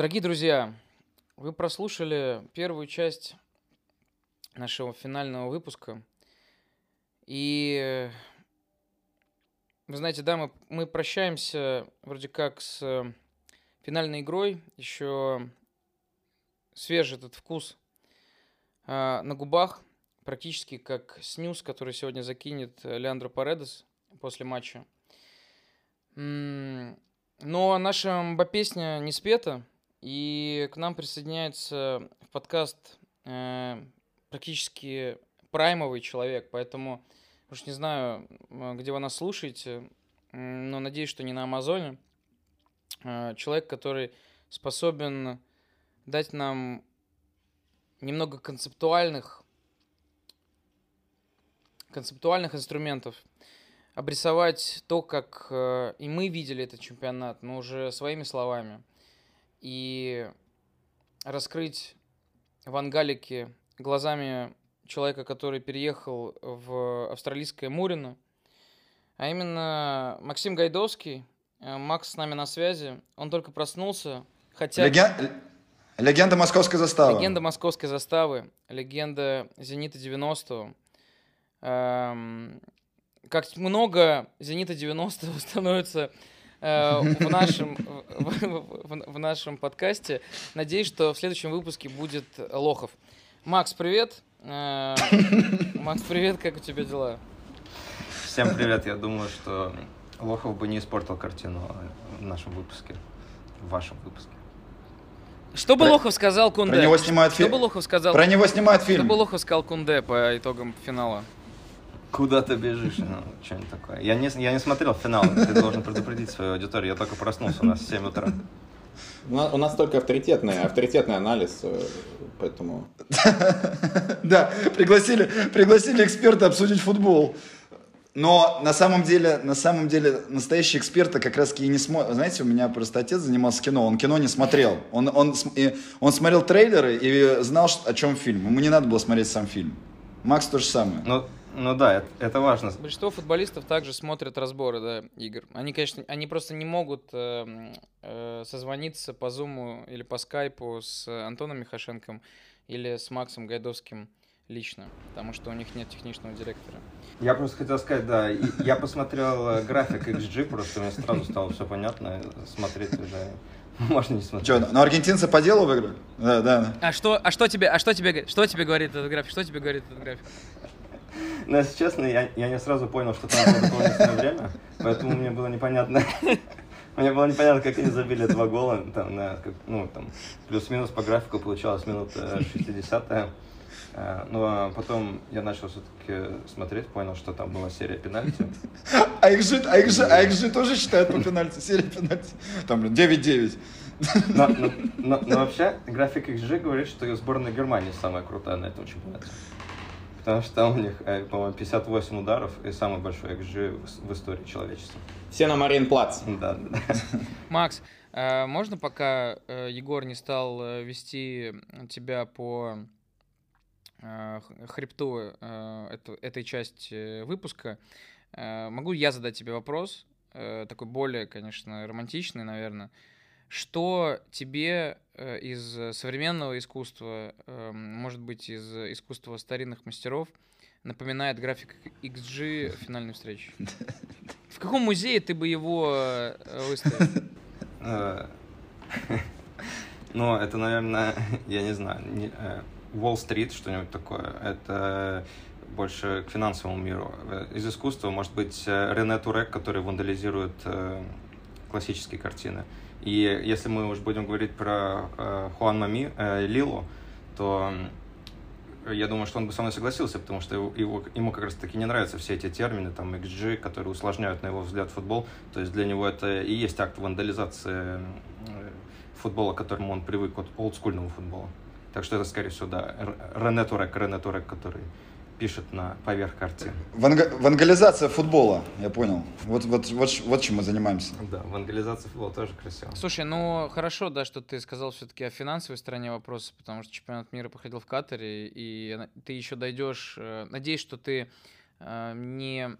Дорогие друзья, вы прослушали первую часть нашего финального выпуска. И вы знаете, да, мы, мы прощаемся вроде как с финальной игрой. Еще свежий этот вкус э, на губах, практически как снюс, который сегодня закинет Леандро Паредес после матча. Но наша мба-песня не спета, и к нам присоединяется в подкаст э, практически праймовый человек, поэтому уж не знаю, где вы нас слушаете, но надеюсь, что не на Амазоне. Э, человек, который способен дать нам немного концептуальных концептуальных инструментов, обрисовать то, как э, и мы видели этот чемпионат, но уже своими словами, и раскрыть вангалики глазами человека, который переехал в австралийское Мурино, а именно Максим Гайдовский. Э, Макс с нами на связи. Он только проснулся, хотя... Леген... Легенда московской заставы. Легенда московской заставы, легенда «Зенита 90-го». Эм, как много «Зенита 90-го» становится в, нашем, в, в, в нашем подкасте. Надеюсь, что в следующем выпуске будет Лохов. Макс, привет. Э, Макс, привет, как у тебя дела? Всем привет. Я думаю, что Лохов бы не испортил картину в нашем выпуске, в вашем выпуске. Что бы Про... Лохов сказал Кунде? Про него снимают фильм. Что бы Лохов сказал? Про него снимают фильм. Что бы Лохов сказал Кунде по итогам финала? Куда ты бежишь? Ну, что-нибудь такое. Я не, я не смотрел финал. Ты должен предупредить свою аудиторию. Я только проснулся, у нас 7 утра. У нас, у нас только авторитетный, авторитетный анализ, э, поэтому... Да, пригласили, пригласили эксперта обсудить футбол. Но на самом деле, на самом деле, настоящие эксперты как раз и не смотрят. Знаете, у меня просто отец занимался кино, он кино не смотрел. Он, он, и, он смотрел трейлеры и знал, о чем фильм. Ему не надо было смотреть сам фильм. Макс то же самое. Ну, ну да, это, это важно. Большинство футболистов также смотрят разборы да, игр. Они, конечно, они просто не могут э, э, созвониться по Зуму или по Скайпу с Антоном Михашенком или с Максом Гайдовским лично, потому что у них нет техничного директора. Я просто хотел сказать, да, я посмотрел э, график XG, просто мне сразу стало все понятно, смотреть уже можно не смотреть. Что, но аргентинцы по делу выиграли? Да, да. А что, а что тебе, а что тебе, что тебе говорит этот график? Что тебе говорит этот график? Ну, если честно, я, я не сразу понял, что там было дополнительное время, поэтому мне было непонятно. Мне было непонятно, как они забили два гола, там, на, как, ну, там, плюс-минус по графику получалось минут 60 -я. А потом я начал все-таки смотреть, понял, что там была серия пенальти. А их же, а их же, а их же тоже считают по пенальти, серия пенальти. Там, блин, 9-9. Но, но, но, но вообще, график XG говорит, что сборная Германии самая крутая на этом чемпионате. Потому что там у них, э, по-моему, 58 ударов и самый большой XG в истории человечества. Все на Маринплац. Да, да. Макс, э, можно пока Егор не стал вести тебя по Э, хребту э, этой части выпуска, э, могу я задать тебе вопрос, такой более, конечно, романтичный, наверное. Что тебе из современного искусства, может быть, из искусства старинных мастеров, напоминает график XG финальной встречи? В каком музее ты бы его выставил? Ну, это, наверное, я не знаю, Уолл-стрит, что-нибудь такое. Это больше к финансовому миру. Из искусства может быть э, Рене Турек, который вандализирует э, классические картины. И если мы уж будем говорить про э, Хуан Мами, Лилу, то я думаю, что он бы со мной согласился, потому что его, ему как раз таки не нравятся все эти термины, там, XG, которые усложняют, на его взгляд, футбол. То есть для него это и есть акт вандализации футбола, к которому он привык от олдскульного футбола. Так что это, скорее всего, да, Рене Турек, Рене Турек, который пишет на поверх картин. Ванга- вангализация футбола, я понял. Вот, вот, вот, вот чем мы занимаемся. Да, вангализация футбола тоже красиво. Слушай, ну хорошо, да, что ты сказал все-таки о финансовой стороне вопроса, потому что чемпионат мира проходил в Катаре, и ты еще дойдешь. Э, надеюсь, что ты э, не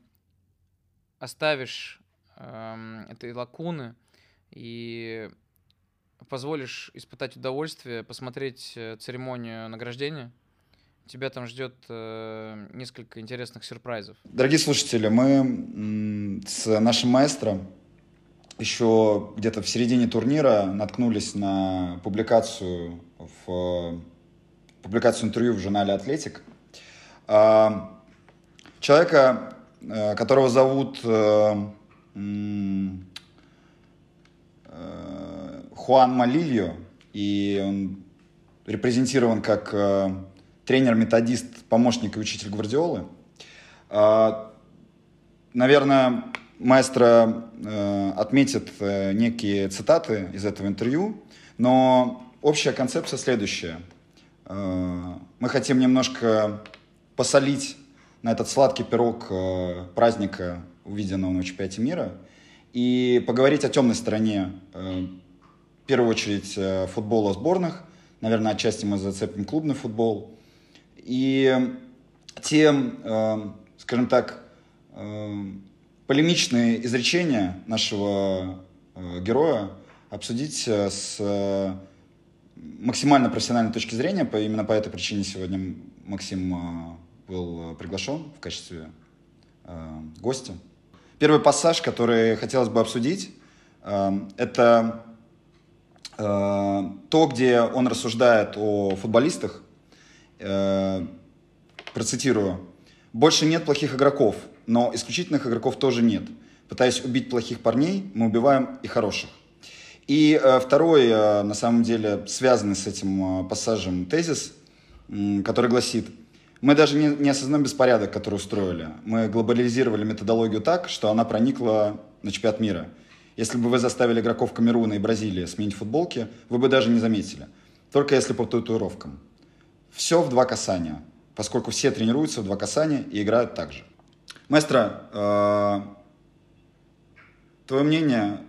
оставишь э, этой лакуны и позволишь испытать удовольствие, посмотреть э, церемонию награждения. Тебя там ждет э, несколько интересных сюрпризов. Дорогие слушатели, мы с нашим маэстро еще где-то в середине турнира наткнулись на публикацию в публикацию интервью в журнале «Атлетик». А, человека, э, которого зовут э, э, Хуан Малильо, и он репрезентирован как тренер-методист, помощник и учитель Гвардиолы. А, наверное, маэстро отметит некие цитаты из этого интервью, но общая концепция следующая. Мы хотим немножко посолить на этот сладкий пирог э, праздника, увиденного на чемпионате мира, и поговорить о темной стороне, э, в первую очередь, э, футбола сборных, наверное, отчасти мы зацепим клубный футбол, и те, скажем так, полемичные изречения нашего героя обсудить с максимально профессиональной точки зрения, именно по этой причине сегодня Максим был э, приглашен в качестве э, гостя. Первый пассаж, который хотелось бы обсудить, э, это э, то, где он рассуждает о футболистах. Э, процитирую. «Больше нет плохих игроков, но исключительных игроков тоже нет. Пытаясь убить плохих парней, мы убиваем и хороших». И э, второй, э, на самом деле, связанный с этим пассажем тезис, который гласит – мы даже не, не осознаем беспорядок, который устроили. Мы глобализировали методологию так, что она проникла на чемпионат мира. Если бы вы заставили игроков Камеруна и Бразилии сменить футболки, вы бы даже не заметили. Только если по татуировкам. Все в два касания, поскольку все тренируются в два касания и играют так же. Маэстро, э, твое мнение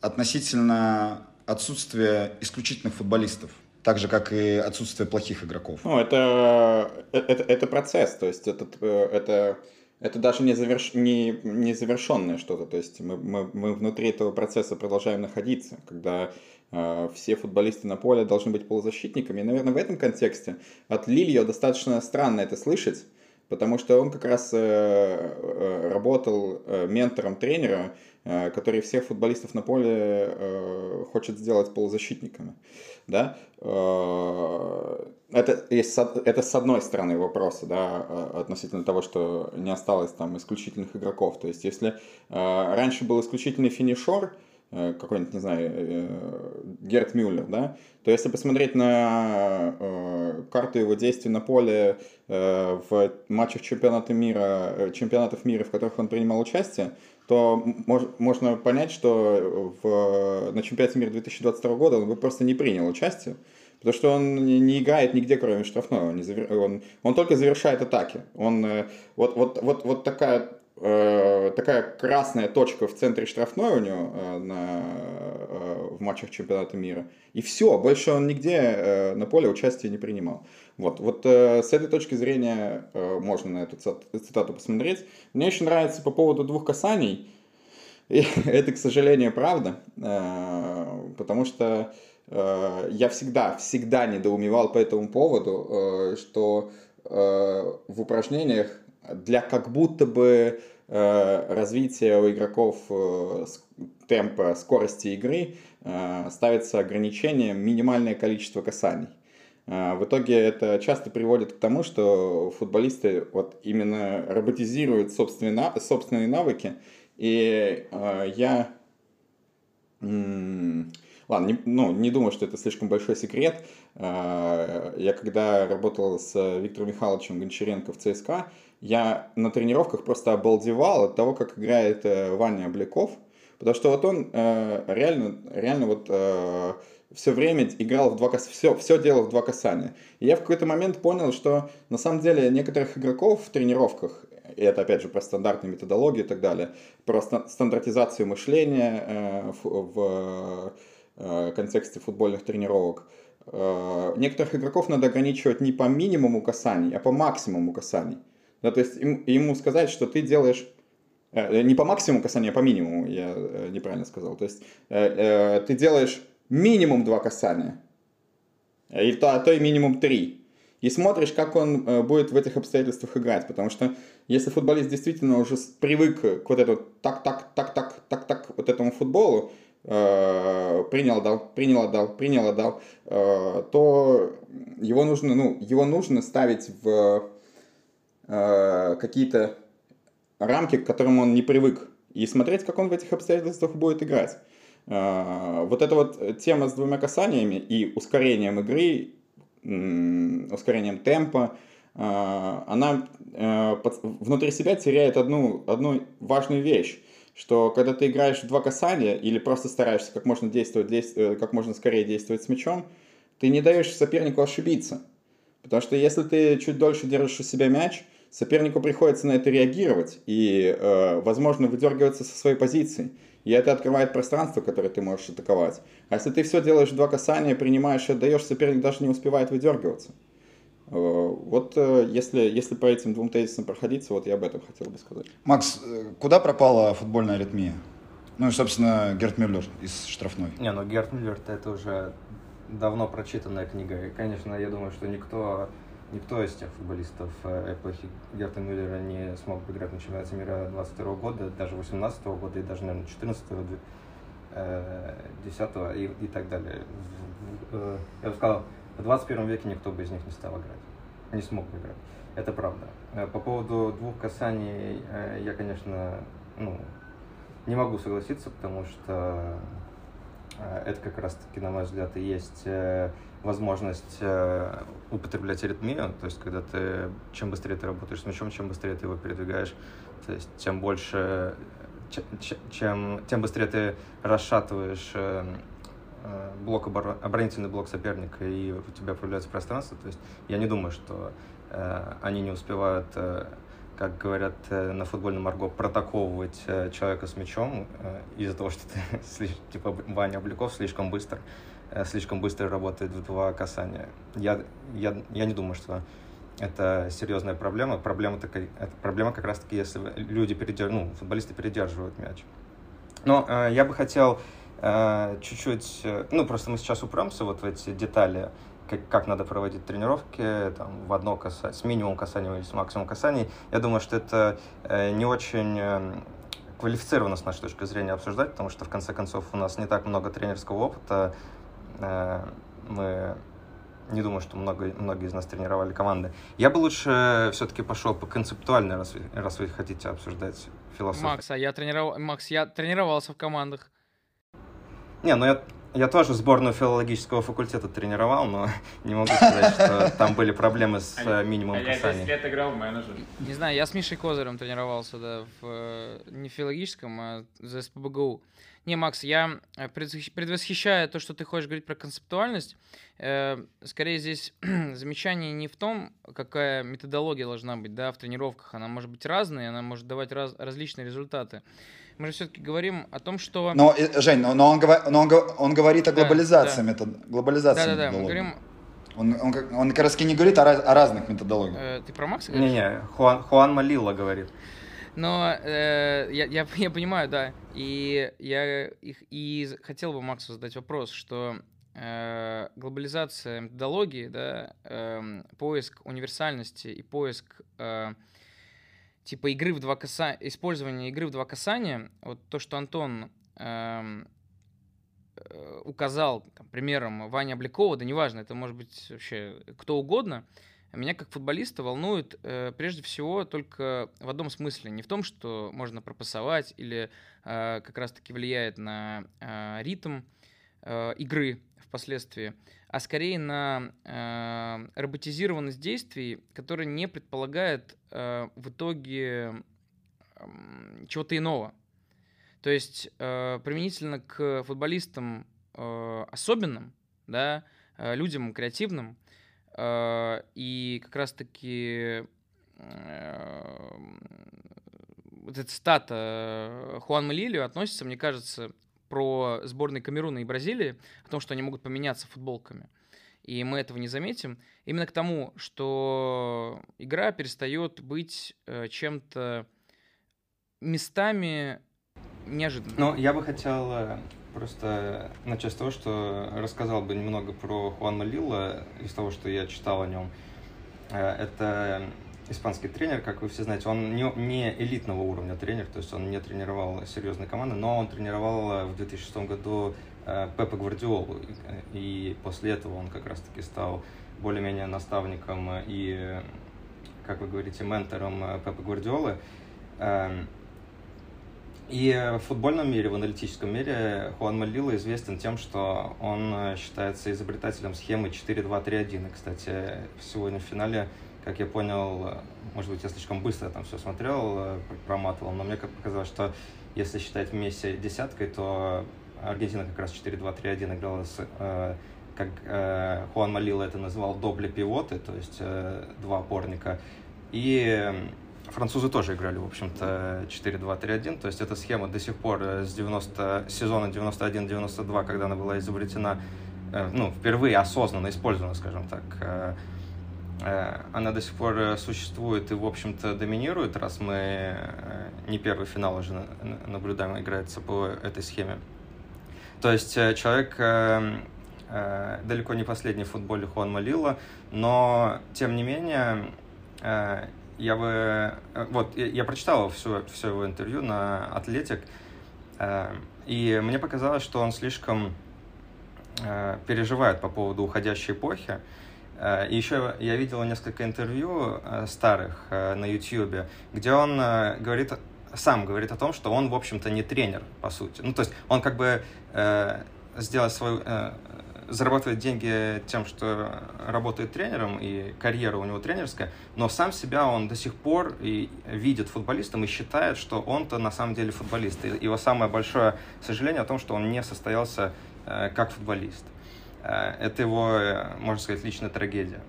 относительно отсутствия исключительных футболистов? так же, как и отсутствие плохих игроков. Ну, это, это, это процесс, то есть это, это, это даже не, заверш, не, не завершенное что-то, то есть мы, мы, мы внутри этого процесса продолжаем находиться, когда э, все футболисты на поле должны быть полузащитниками. И, наверное, в этом контексте от Лильо достаточно странно это слышать, потому что он как раз э, э, работал э, ментором тренера, который всех футболистов на поле хочет сделать полузащитниками да, это, это с одной стороны вопроса, да, относительно того, что не осталось там исключительных игроков. То есть, если раньше был исключительный финишер, какой-нибудь, не знаю, Герт Мюллер, да, то если посмотреть на карту его действий на поле в матчах чемпионата мира, чемпионатов мира, в которых он принимал участие, то мож, можно понять, что в, на чемпионате мира 2022 года он бы просто не принял участие, потому что он не, играет нигде, кроме штрафной, он, не завер... он, он только завершает атаки. Он, э, вот, вот, вот, вот такая, э, такая красная точка в центре штрафной у него э, на, э, в матчах чемпионата мира, и все, больше он нигде э, на поле участия не принимал. Вот, вот э, с этой точки зрения э, можно на эту цитату посмотреть. Мне еще нравится по поводу двух касаний. И это, к сожалению, правда, э, потому что э, я всегда, всегда недоумевал по этому поводу, э, что э, в упражнениях для как будто бы э, развития у игроков э, темпа, скорости игры э, ставится ограничение минимальное количество касаний. В итоге это часто приводит к тому, что футболисты вот именно роботизируют собственные, собственные навыки. И я... Ладно, не, ну, не думаю, что это слишком большой секрет. Я когда работал с Виктором Михайловичем Гончаренко в ЦСКА, я на тренировках просто обалдевал от того, как играет э, Ваня Обляков. Потому что вот он э, реально, реально вот э, все время играл в два касания, все, все делал в два касания. И я в какой-то момент понял, что на самом деле некоторых игроков в тренировках, и это опять же про стандартные методологии и так далее, про стандартизацию мышления э, в, в э, контексте футбольных тренировок, э, некоторых игроков надо ограничивать не по минимуму касаний, а по максимуму касаний. Да, то есть им, ему сказать, что ты делаешь э, не по максимуму касания, а по минимуму, я э, неправильно сказал. То есть э, э, ты делаешь минимум два касания. И то, а то и минимум три. И смотришь, как он э, будет в этих обстоятельствах играть. Потому что если футболист действительно уже привык к вот этому так-так-так-так-так-так вот этому футболу, э, принял, дал, принял, отдал, принял, отдал, э, то его нужно, ну, его нужно ставить в э, какие-то рамки, к которым он не привык, и смотреть, как он в этих обстоятельствах будет играть. Э, вот эта вот тема с двумя касаниями и ускорением игры, ускорением темпа, э, она э, внутри себя теряет одну, одну важную вещь, что когда ты играешь в два касания или просто стараешься как можно, действовать, как можно скорее действовать с мячом, ты не даешь сопернику ошибиться. Потому что если ты чуть дольше держишь у себя мяч, сопернику приходится на это реагировать и, э, возможно, выдергиваться со своей позиции. И это открывает пространство, которое ты можешь атаковать. А если ты все делаешь два касания, принимаешь и отдаешь, соперник даже не успевает выдергиваться. Э, вот э, если, если по этим двум тезисам проходиться, вот я об этом хотел бы сказать. Макс, э, куда пропала футбольная аритмия? Ну и, собственно, Герт Мюллер из штрафной. Не, ну Герт Мюллер это уже давно прочитанная книга. И, конечно, я думаю, что никто никто из тех футболистов э, эпохи Герта Мюллера не смог играть на чемпионате мира 22 года, даже 18 года и даже, наверное, 14 10 э, и, и так далее. Э, я бы сказал, в 21 веке никто бы из них не стал играть, не смог бы играть. Это правда. По поводу двух касаний я, конечно, ну, не могу согласиться, потому что это как раз-таки, на мой взгляд, и есть возможность э, употреблять аритмию, то есть когда ты, чем быстрее ты работаешь с мячом, чем быстрее ты его передвигаешь, то есть тем больше, чем, тем быстрее ты расшатываешь э, э, блок обор... оборонительный блок соперника и у тебя появляется пространство, то есть я не думаю, что э, они не успевают э, как говорят э, на футбольном арго, протаковывать э, человека с мячом э, из-за того, что ты, типа Ваня Обликов слишком быстро Э, слишком быстро работает в два касания. Я, я, я не думаю, что это серьезная проблема. Проблема, такая, это проблема как раз-таки, если люди передерж... ну, футболисты передерживают мяч. Но э, я бы хотел э, чуть-чуть, э, ну, просто мы сейчас упремся вот в эти детали, как, как надо проводить тренировки, там, в одно касание, с минимум касаний или с максимум касаний. Я думаю, что это э, не очень... Э, квалифицированно с нашей точки зрения обсуждать, потому что в конце концов у нас не так много тренерского опыта, Э, мы не думаю, что много, многие из нас тренировали команды. Я бы лучше все-таки пошел по концептуальной, раз вы, раз вы хотите обсуждать философию. Макс, а я тренировал, Макс, я тренировался в командах. Не, ну я, я тоже сборную филологического факультета тренировал, но не могу сказать, что там были проблемы с а минимумом касаний. Я 10 лет играл в менеджер. Не знаю, я с Мишей Козырем тренировался, да, в, э, не в филологическом, а за СПБГУ. Не, Макс, я э, предвосхищаю то, что ты хочешь говорить про концептуальность. Э, скорее здесь замечание не в том, какая методология должна быть да, в тренировках. Она может быть разной, она может давать раз, различные результаты. Мы же все-таки говорим о том, что... Но, Жень, но, но, он, но он, он говорит о глобализации да, метод... Глобализации да, да, да, мы говорим он, он, он как раз не говорит о, о разных методологиях. Э, ты про Макса говоришь? Не-не, Хуан, Хуан Малила говорит. Но э, я, я, я понимаю, да. И я их, и хотел бы Максу задать вопрос, что э, глобализация методологии, да, э, поиск универсальности и поиск э, типа игры в два касания, использование игры в два касания, вот то, что Антон эм, э, указал там, примером Ваня Обликова, да неважно, это может быть вообще кто угодно, меня как футболиста волнует э, прежде всего только в одном смысле. Не в том, что можно пропасовать или э, как раз-таки влияет на э, ритм э, игры впоследствии, а скорее на э, роботизированность действий, которая не предполагает э, в итоге э, чего-то иного. То есть э, применительно к футболистам э, особенным, да, э, людям креативным, Э, и как раз-таки э, вот эта стата Хуан Малилио относится, мне кажется, про сборные Камеруна и Бразилии, о том, что они могут поменяться футболками. И мы этого не заметим. Именно к тому, что игра перестает быть э, чем-то местами неожиданным. Ну, я бы хотел просто начать с того, что рассказал бы немного про Хуан Лилла из того, что я читал о нем. Э, это испанский тренер, как вы все знаете, он не, не элитного уровня тренер, то есть он не тренировал серьезные команды, но он тренировал в 2006 году э, Пепа Гвардиолу, и после этого он как раз-таки стал более-менее наставником и, как вы говорите, ментором Пепа Гвардиолы. Эм, и в футбольном мире, в аналитическом мире Хуан Малила известен тем, что он считается изобретателем схемы 4-2-3-1. И, кстати, сегодня в финале как я понял, может быть, я слишком быстро там все смотрел, проматывал, но мне как показалось, что если считать Месси десяткой, то Аргентина как раз 4-2-3-1 играла с, э, как э, Хуан Малила это называл, добле пивоты, то есть э, два опорника. И французы тоже играли, в общем-то, 4-2-3-1, то есть эта схема до сих пор с 90, сезона 91-92, когда она была изобретена, э, ну, впервые осознанно использована, скажем так, э, Э, она до сих пор э, существует и, в общем-то, доминирует, раз мы э, не первый финал уже наблюдаем, играется по этой схеме. То есть человек далеко не последний в футболе Хуан Малила, но, тем не менее, я бы... Вот, я прочитал все, все его интервью на «Атлетик», и мне показалось, что он слишком переживает по поводу уходящей эпохи, Э, и еще я видел несколько интервью э, старых э, на YouTube, где он говорит, сам говорит о том, что он, в общем-то, не тренер, по сути. Ну, то есть он как бы сделать свою зарабатывает деньги тем, что работает тренером, и карьера у него тренерская, но сам себя он до сих пор и видит футболистом и считает, что он-то на самом деле футболист. И его самое большое сожаление о том, что он не состоялся как футболист. Э, это его, э, можно сказать, личная трагедия.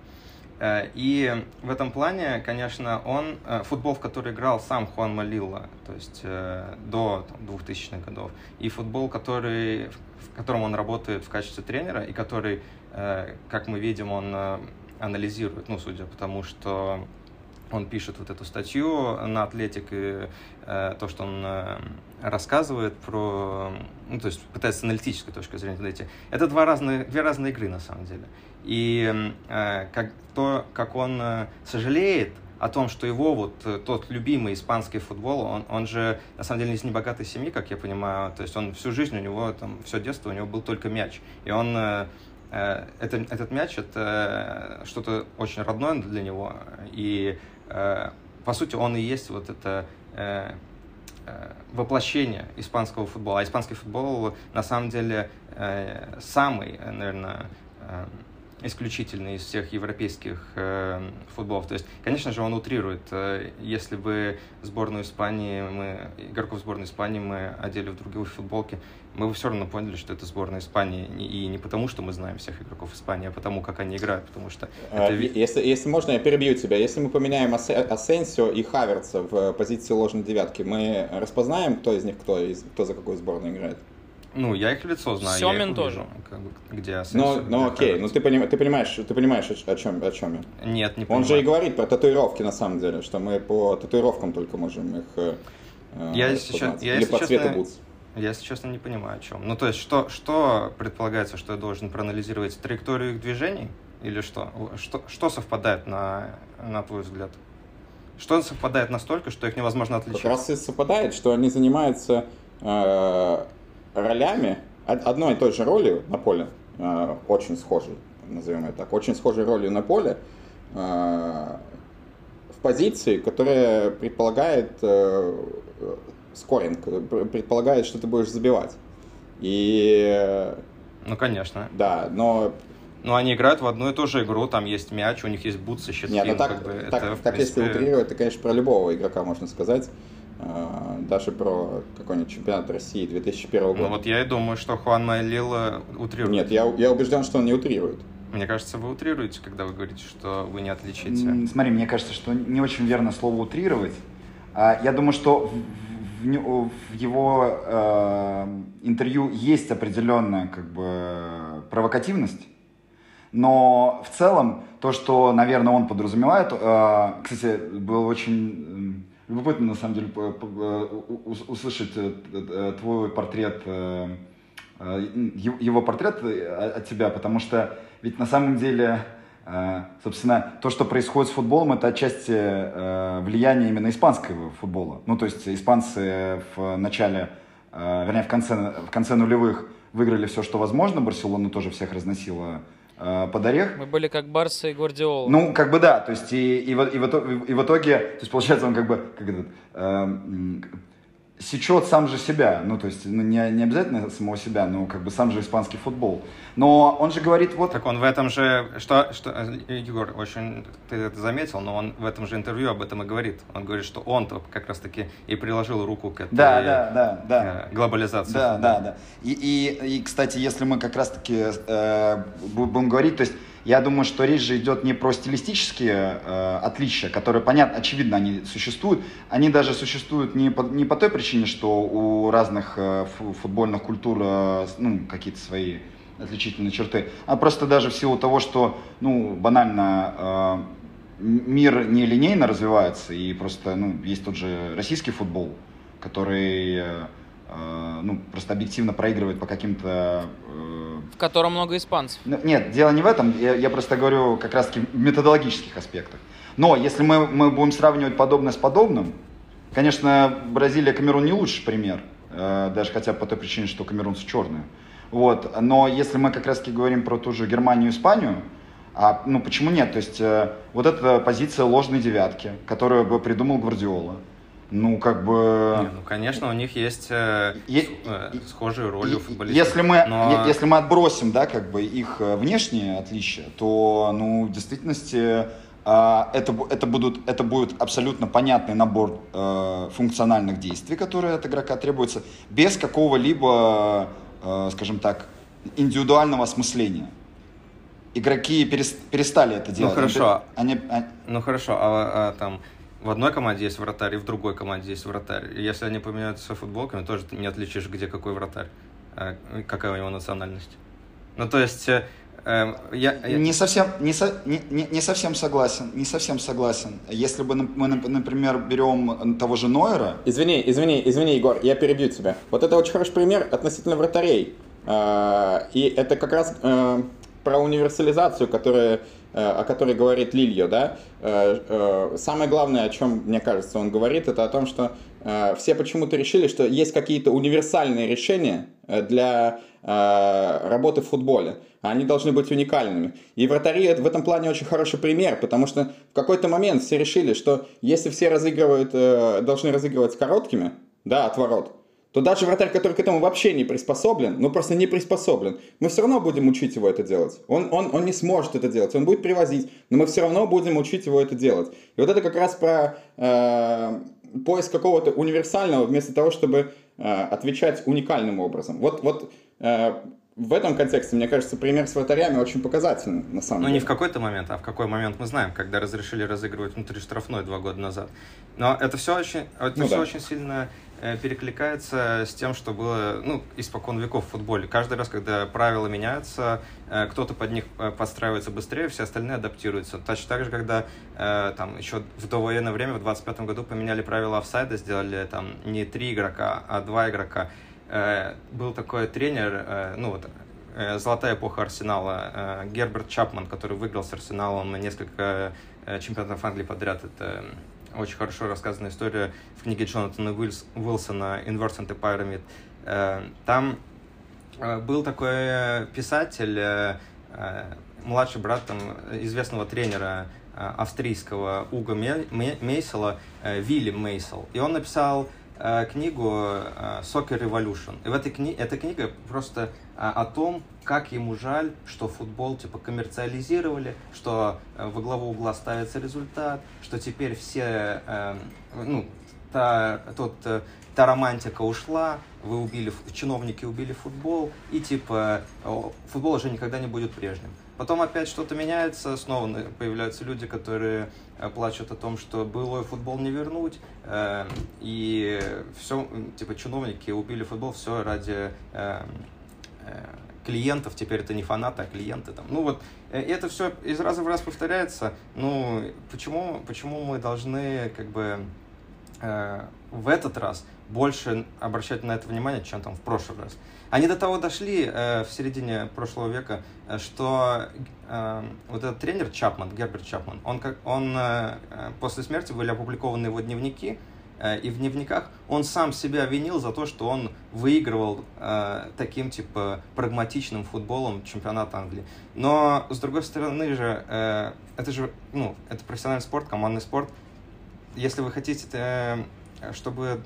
Э, и в этом плане, конечно, он, футбол, в который играл сам Хуан Малилла, то есть до там, 2000-х годов, и футбол, который, в котором он работает в качестве тренера, и который, как мы видим, он анализирует, ну, судя по тому, что он пишет вот эту статью на Атлетик, и э, то, что он э, рассказывает про, ну, то есть пытается с аналитической точки зрения подойти. Это два разные, две разные игры на самом деле. И э, как, то, как он э, сожалеет о том, что его вот э, тот любимый испанский футбол, он, он же на самом деле из небогатой семьи, как я понимаю, то есть он всю жизнь у него там все детство у него был только мяч, и он э, э это, этот мяч это что-то очень родное для него, и Э, по сути, он и есть вот это э, э, воплощение испанского футбола. А испанский футбол на самом деле самый, наверное, исключительный из всех европейских э, футболов. То есть, конечно же, он утрирует. Если бы сборную Испании, мы, игроков сборной Испании мы одели в другие футболки, мы бы все равно поняли, что это сборная Испании. И не потому, что мы знаем всех игроков Испании, а потому, как они играют. Потому что а, это... если, если можно, я перебью тебя. Если мы поменяем Асенсио и Хаверца в позиции ложной девятки, мы распознаем, кто из них кто, из, кто за какую сборную играет? Ну, я их лицо знаю. Семин тоже. Как бы, где Асенсио, Ну, ну окей, ну ты, поним, ты понимаешь, ты понимаешь, о чем, о чем я? Нет, не понимаю. Он же и говорит про татуировки, на самом деле, что мы по татуировкам только можем их э, я сейчас, я, Или по цвету бутс. Я, если честно, не понимаю, о чем. Ну, то есть, что, что предполагается, что я должен проанализировать траекторию их движений? Или что? Что, что совпадает, на, на твой взгляд? Что совпадает настолько, что их невозможно отличить? Как раз и совпадает, что они занимаются э, ролями, одной и той же ролью на поле, э, очень схожей, назовем это так, очень схожей ролью на поле, э, в позиции, которая предполагает э, скоринг, предполагает, что ты будешь забивать. И... Ну, конечно. Да, но... Но они играют в одну и ту же игру, там есть мяч, у них есть бутсы, щитки. Нет, ну так, как бы, так, это, так принципе... если утрировать, это, конечно, про любого игрока можно сказать. А, даже про какой-нибудь чемпионат России 2001 года. Ну вот я и думаю, что Хуан Майлил утрирует. Нет, я, я убежден, что он не утрирует. Мне кажется, вы утрируете, когда вы говорите, что вы не отличите. Смотри, мне кажется, что не очень верно слово утрировать. А, я думаю, что в, в его э, интервью есть определенная как бы провокативность, но в целом то, что, наверное, он подразумевает, э, кстати, было очень любопытно на самом деле услышать э, э, твой портрет э, его портрет от тебя, потому что ведь на самом деле Собственно, то, что происходит с футболом, это отчасти влияние именно испанского футбола. Ну, то есть испанцы в начале, вернее, в конце, в конце нулевых выиграли все, что возможно. Барселона тоже всех разносила э, под орех. Мы были как Барса и Гвардиола. Ну, как бы да, то есть и, и, и, в, и, в, и в итоге, то есть получается он как бы, как этот, э, сечет сам же себя, ну, то есть, ну, не, не обязательно самого себя, но как бы сам же испанский футбол. Но он же говорит вот... Так он в этом же, что, что Егор, очень ты это заметил, но он в этом же интервью об этом и говорит. Он говорит, что он -то как раз-таки и приложил руку к этой да, да, да, да. Э, глобализации. Да, да, да. И, и, и, кстати, если мы как раз-таки э, будем говорить, то есть я думаю, что речь же идет не про стилистические э, отличия, которые, понятно, очевидно, они существуют. Они даже существуют не по, не по той причине, что у разных э, футбольных культур э, ну, какие-то свои отличительные черты, а просто даже в силу того, что, ну, банально, э, мир не линейно развивается, и просто, ну, есть тот же российский футбол, который... Э, ну, просто объективно проигрывает по каким-то... Э, в котором много испанцев. Ну, нет, дело не в этом, я, я просто говорю как раз-таки в методологических аспектах. Но если мы, мы будем сравнивать подобное с подобным, конечно, Бразилия, Камерун не лучший пример, э, даже хотя бы по той причине, что камерунцы черные. Вот. Но если мы как раз-таки говорим про ту же Германию и Испанию, а, ну почему нет? То есть э, вот эта позиция ложной девятки, которую бы придумал Гвардиола, ну, как бы... Не, ну, конечно, у них есть э, е- э, схожие роли у футболистов. Если мы, но... если мы отбросим, да, как бы их э, внешние отличия, то, ну, в действительности э, это, это, будут, это будет абсолютно понятный набор э, функциональных действий, которые от игрока требуются, без какого-либо, э, скажем так, индивидуального осмысления игроки перестали это делать. Ну хорошо. Они, они... Ну хорошо, а, а там в одной команде есть вратарь, и в другой команде есть вратарь. И если они поменяются футболками, тоже ты не отличишь, где какой вратарь, э, какая у него национальность. Ну, то есть, э, э, я, я... Не, совсем, не, со, не, не, не совсем согласен, не совсем согласен. Если бы мы, например, берем того же Нойера... Извини, извини, извини, Егор, я перебью тебя. Вот это очень хороший пример относительно вратарей. Э, и это как раз э, про универсализацию, которая о которой говорит Лильо, да, э, э, самое главное, о чем, мне кажется, он говорит, это о том, что все почему-то решили, что есть какие-то универсальные решения для работы в футболе. Они должны быть уникальными. И вратари в этом плане очень хороший пример, потому что в какой-то момент все решили, что если все разыгрывают, должны разыгрывать с короткими, да, от ворот, то даже вратарь, который к этому вообще не приспособлен, ну просто не приспособлен, мы все равно будем учить его это делать. Он, он, он не сможет это делать, он будет привозить, но мы все равно будем учить его это делать. И вот это как раз про э, поиск какого-то универсального, вместо того, чтобы э, отвечать уникальным образом. Вот, вот э, в этом контексте, мне кажется, пример с вратарями очень показательный, на самом ну, деле. Ну, не в какой-то момент, а в какой момент мы знаем, когда разрешили разыгрывать внутри штрафной два года назад. Но это все очень, это ну, все да. очень сильно перекликается с тем, что было ну, испокон веков в футболе. Каждый раз, когда правила меняются, э, кто-то под них э, подстраивается быстрее, все остальные адаптируются. Точно так же, когда там еще в довоенное время, в 25 году, поменяли правила офсайда, сделали там не три игрока, а два игрока. Был такой тренер, ну вот, золотая эпоха Арсенала, Герберт Чапман, который выиграл с Арсеналом несколько чемпионатов Англии подряд. Это очень хорошо рассказана история в книге Джонатана Уилсона «Inverse and Pyramid». Э, там э, был такой писатель, э, младший брат там, известного тренера австрийского Уга Мейсела, Вильям Мейсел. И он написал книгу Soccer Revolution. И в этой книге, эта книга просто о том, как ему жаль, что футбол типа коммерциализировали, что э, во главу угла ставится результат, что теперь все, э, ну, та, тот, э, та романтика ушла, вы убили, чиновники убили футбол, и типа футбол уже никогда не будет прежним. Потом опять что-то меняется, снова появляются люди, которые плачут о том, что былой футбол не вернуть, и все, типа чиновники убили футбол, все ради клиентов, теперь это не фанаты, а клиенты. Там. Ну вот, э, это все из раза в раз повторяется. Ну, почему, почему мы должны как бы э, в этот раз больше обращать на это внимание, чем там в прошлый раз. Они до того дошли э, в середине прошлого века, э, что э, вот этот тренер Чапман, Герберт Чапман, он, как, он э, э после смерти были опубликованы его дневники, э, и в дневниках он сам себя винил за то, что он выигрывал э, таким типа прагматичным футболом чемпионат Англии. Но с другой стороны же, э, это же ну, это профессиональный спорт, командный спорт. Если вы хотите, э, чтобы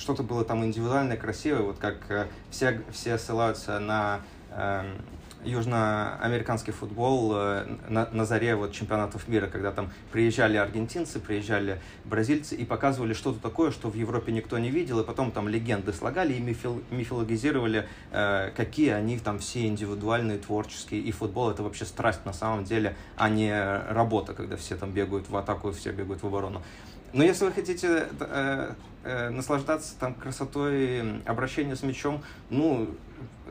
что-то было там индивидуальное, красивое, вот как э, все, все ссылаются на э, южноамериканский футбол э, на, на заре вот чемпионатов мира, когда там приезжали аргентинцы, приезжали бразильцы и показывали что-то такое, что в Европе никто не видел, и потом там легенды слагали и мифил, мифологизировали, э, какие они там все индивидуальные, творческие, и футбол это вообще страсть на самом деле, а не работа, когда все там бегают в атаку, все бегают в оборону. Но если вы хотите э, э, наслаждаться там красотой обращения с мячом, ну,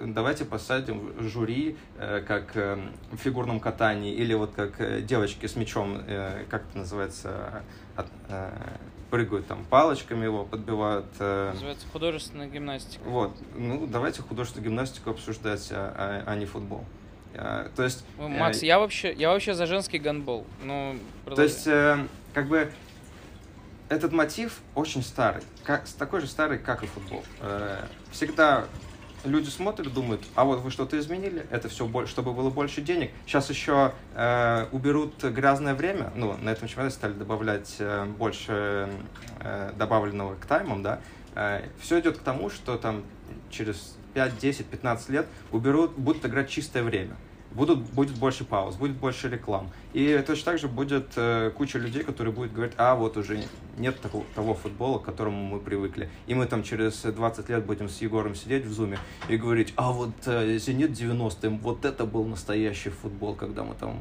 давайте посадим жюри, э, как э, в фигурном катании, или вот как э, девочки с мячом, э, как это называется, от, э, прыгают там палочками его, подбивают. Э, называется художественная гимнастика. Вот, ну, давайте художественную гимнастику обсуждать, а, а, а не футбол. Э, то есть... Макс, э, я вообще, я вообще за женский гандбол. Ну, то есть, э, как бы этот мотив очень старый, как, такой же старый, как и футбол. Э, всегда люди смотрят, думают, а вот вы что-то изменили, это все, чтобы было больше денег. Сейчас еще э, уберут грязное время, ну, на этом чемпионате стали добавлять э, больше э, добавленного к таймам, да. Э, все идет к тому, что там через 5, 10, 15 лет уберут, будут играть чистое время будут, будет больше пауз, будет больше реклам. И точно так же будет э, куча людей, которые будут говорить, а вот уже нет такого, того футбола, к которому мы привыкли. И мы там через 20 лет будем с Егором сидеть в зуме и говорить, а вот э, «Зенит 90-м», вот это был настоящий футбол, когда мы там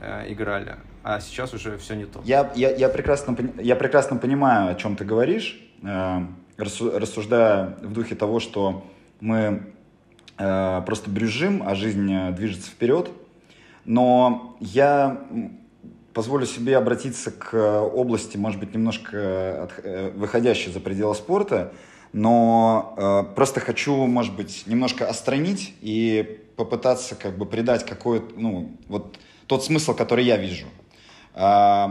э, играли. А сейчас уже все не то. Я, я, я, прекрасно, я прекрасно понимаю, о чем ты говоришь, э, рассуждая в духе того, что мы просто брюжим, а жизнь э, движется вперед. Но я позволю себе обратиться к области, может быть, немножко э, выходящей за пределы спорта, но э, просто хочу, может быть, немножко остранить и попытаться как бы придать какой-то, ну, вот тот смысл, который я вижу. Э,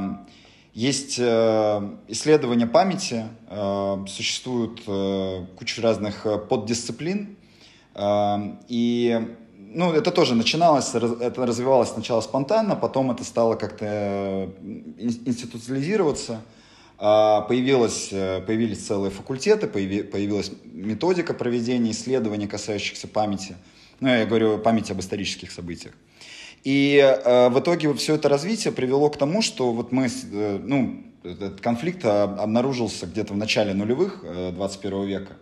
есть э, исследования памяти, э, существует э, куча разных поддисциплин, и ну, это тоже начиналось, это развивалось сначала спонтанно, потом это стало как-то э, институциализироваться. А, появилось, э, появились целые факультеты, появилась методика проведения исследований, касающихся памяти. Ну, я говорю памяти об исторических событиях. И э, в итоге все это развитие привело к тому, что вот мы, ну, этот конфликт обнаружился где-то в начале нулевых 21 века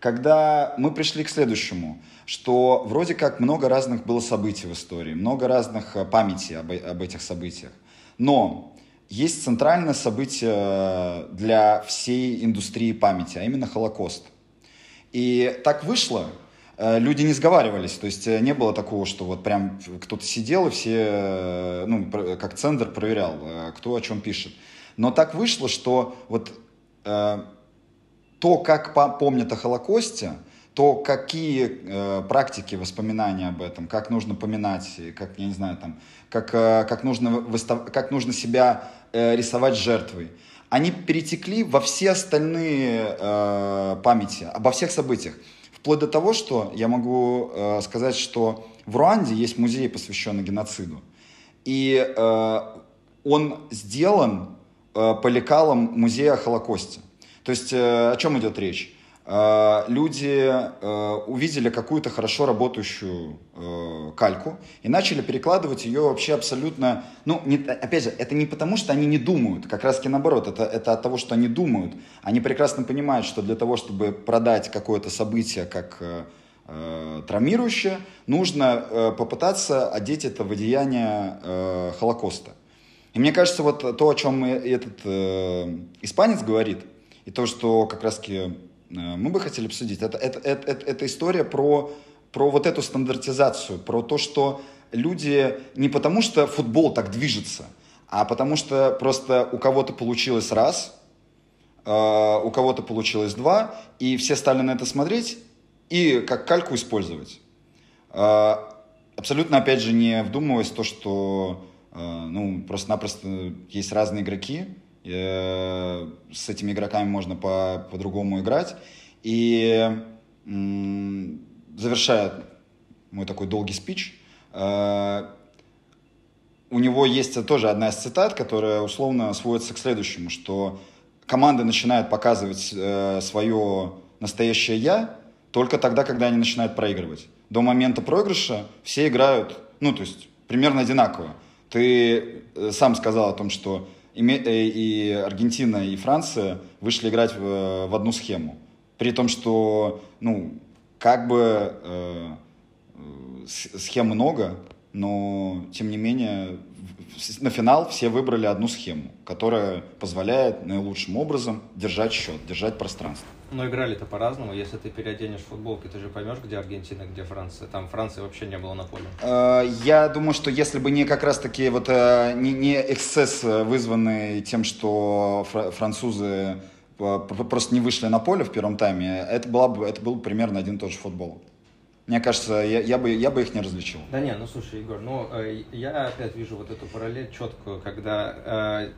когда мы пришли к следующему, что вроде как много разных было событий в истории, много разных э, памяти об, об этих событиях. Но есть центральное событие для всей индустрии памяти, а именно Холокост. И так вышло, э, люди не сговаривались, то есть э, не было такого, что вот прям кто-то сидел и все, ну, как центр проверял, кто о чем пишет. Но так вышло, что вот то, как помнят о Холокосте, то какие э, практики воспоминания об этом, как нужно поминать, как, я не знаю, там, как, э, как, нужно, выстав, как нужно себя э, рисовать жертвой, они перетекли во все остальные э, памяти, обо всех событиях. Вплоть до того, что я могу э, сказать, что в Руанде есть музей, посвященный геноциду. И э, он сделан э, по лекалам музея о Холокосте. То есть э, о чем идет речь? Э, люди э, увидели какую-то хорошо работающую кальку и начали перекладывать ее вообще абсолютно... Ну, не, опять же, это не потому, что они не думают, как раз таки наоборот, это, это от того, что они думают. Они прекрасно понимают, что для того, чтобы продать какое-то событие как травмирующее, нужно попытаться одеть это в одеяние Холокоста. И мне кажется, вот то, о чем этот э, испанец говорит, и то, что как раз-таки э, мы бы хотели обсудить, это, это, это, это, это история про, про вот эту стандартизацию, про то, что люди не потому, что футбол так движется, а потому что просто у кого-то получилось раз, э, у кого-то получилось два, и все стали на это смотреть и как кальку использовать. Э, абсолютно, опять же, не вдумываясь в то, что ну, просто-напросто есть разные игроки, с этими игроками можно по- по-другому играть. И завершая мой такой долгий спич, у него есть тоже одна из цитат, которая условно сводится к следующему, что команды начинают показывать э, свое настоящее «я» только тогда, когда они начинают проигрывать. До момента проигрыша все играют, ну, то есть, примерно одинаково. Ты э, сам сказал о том, что и, э, и Аргентина, и Франция вышли играть в, в одну схему. При том, что, ну, как бы э, э схем много, но тем не менее на финал все выбрали одну схему, которая позволяет наилучшим образом держать счет, держать пространство. Но играли-то по-разному. Если ты переоденешь футболки, ты же поймешь, где Аргентина, где Франция. Там Франции вообще не было на поле. Э, я думаю, что если бы не как раз-таки вот э, не, не эксцесс, э, вызванный тем, что французы просто не вышли на поле в первом тайме, это, была бы, это был примерно один и тот же футбол. Мне кажется, я, я, бы, я бы их не различил. Да не, ну слушай, Егор, ну э, я опять вижу вот эту параллель четкую, когда э,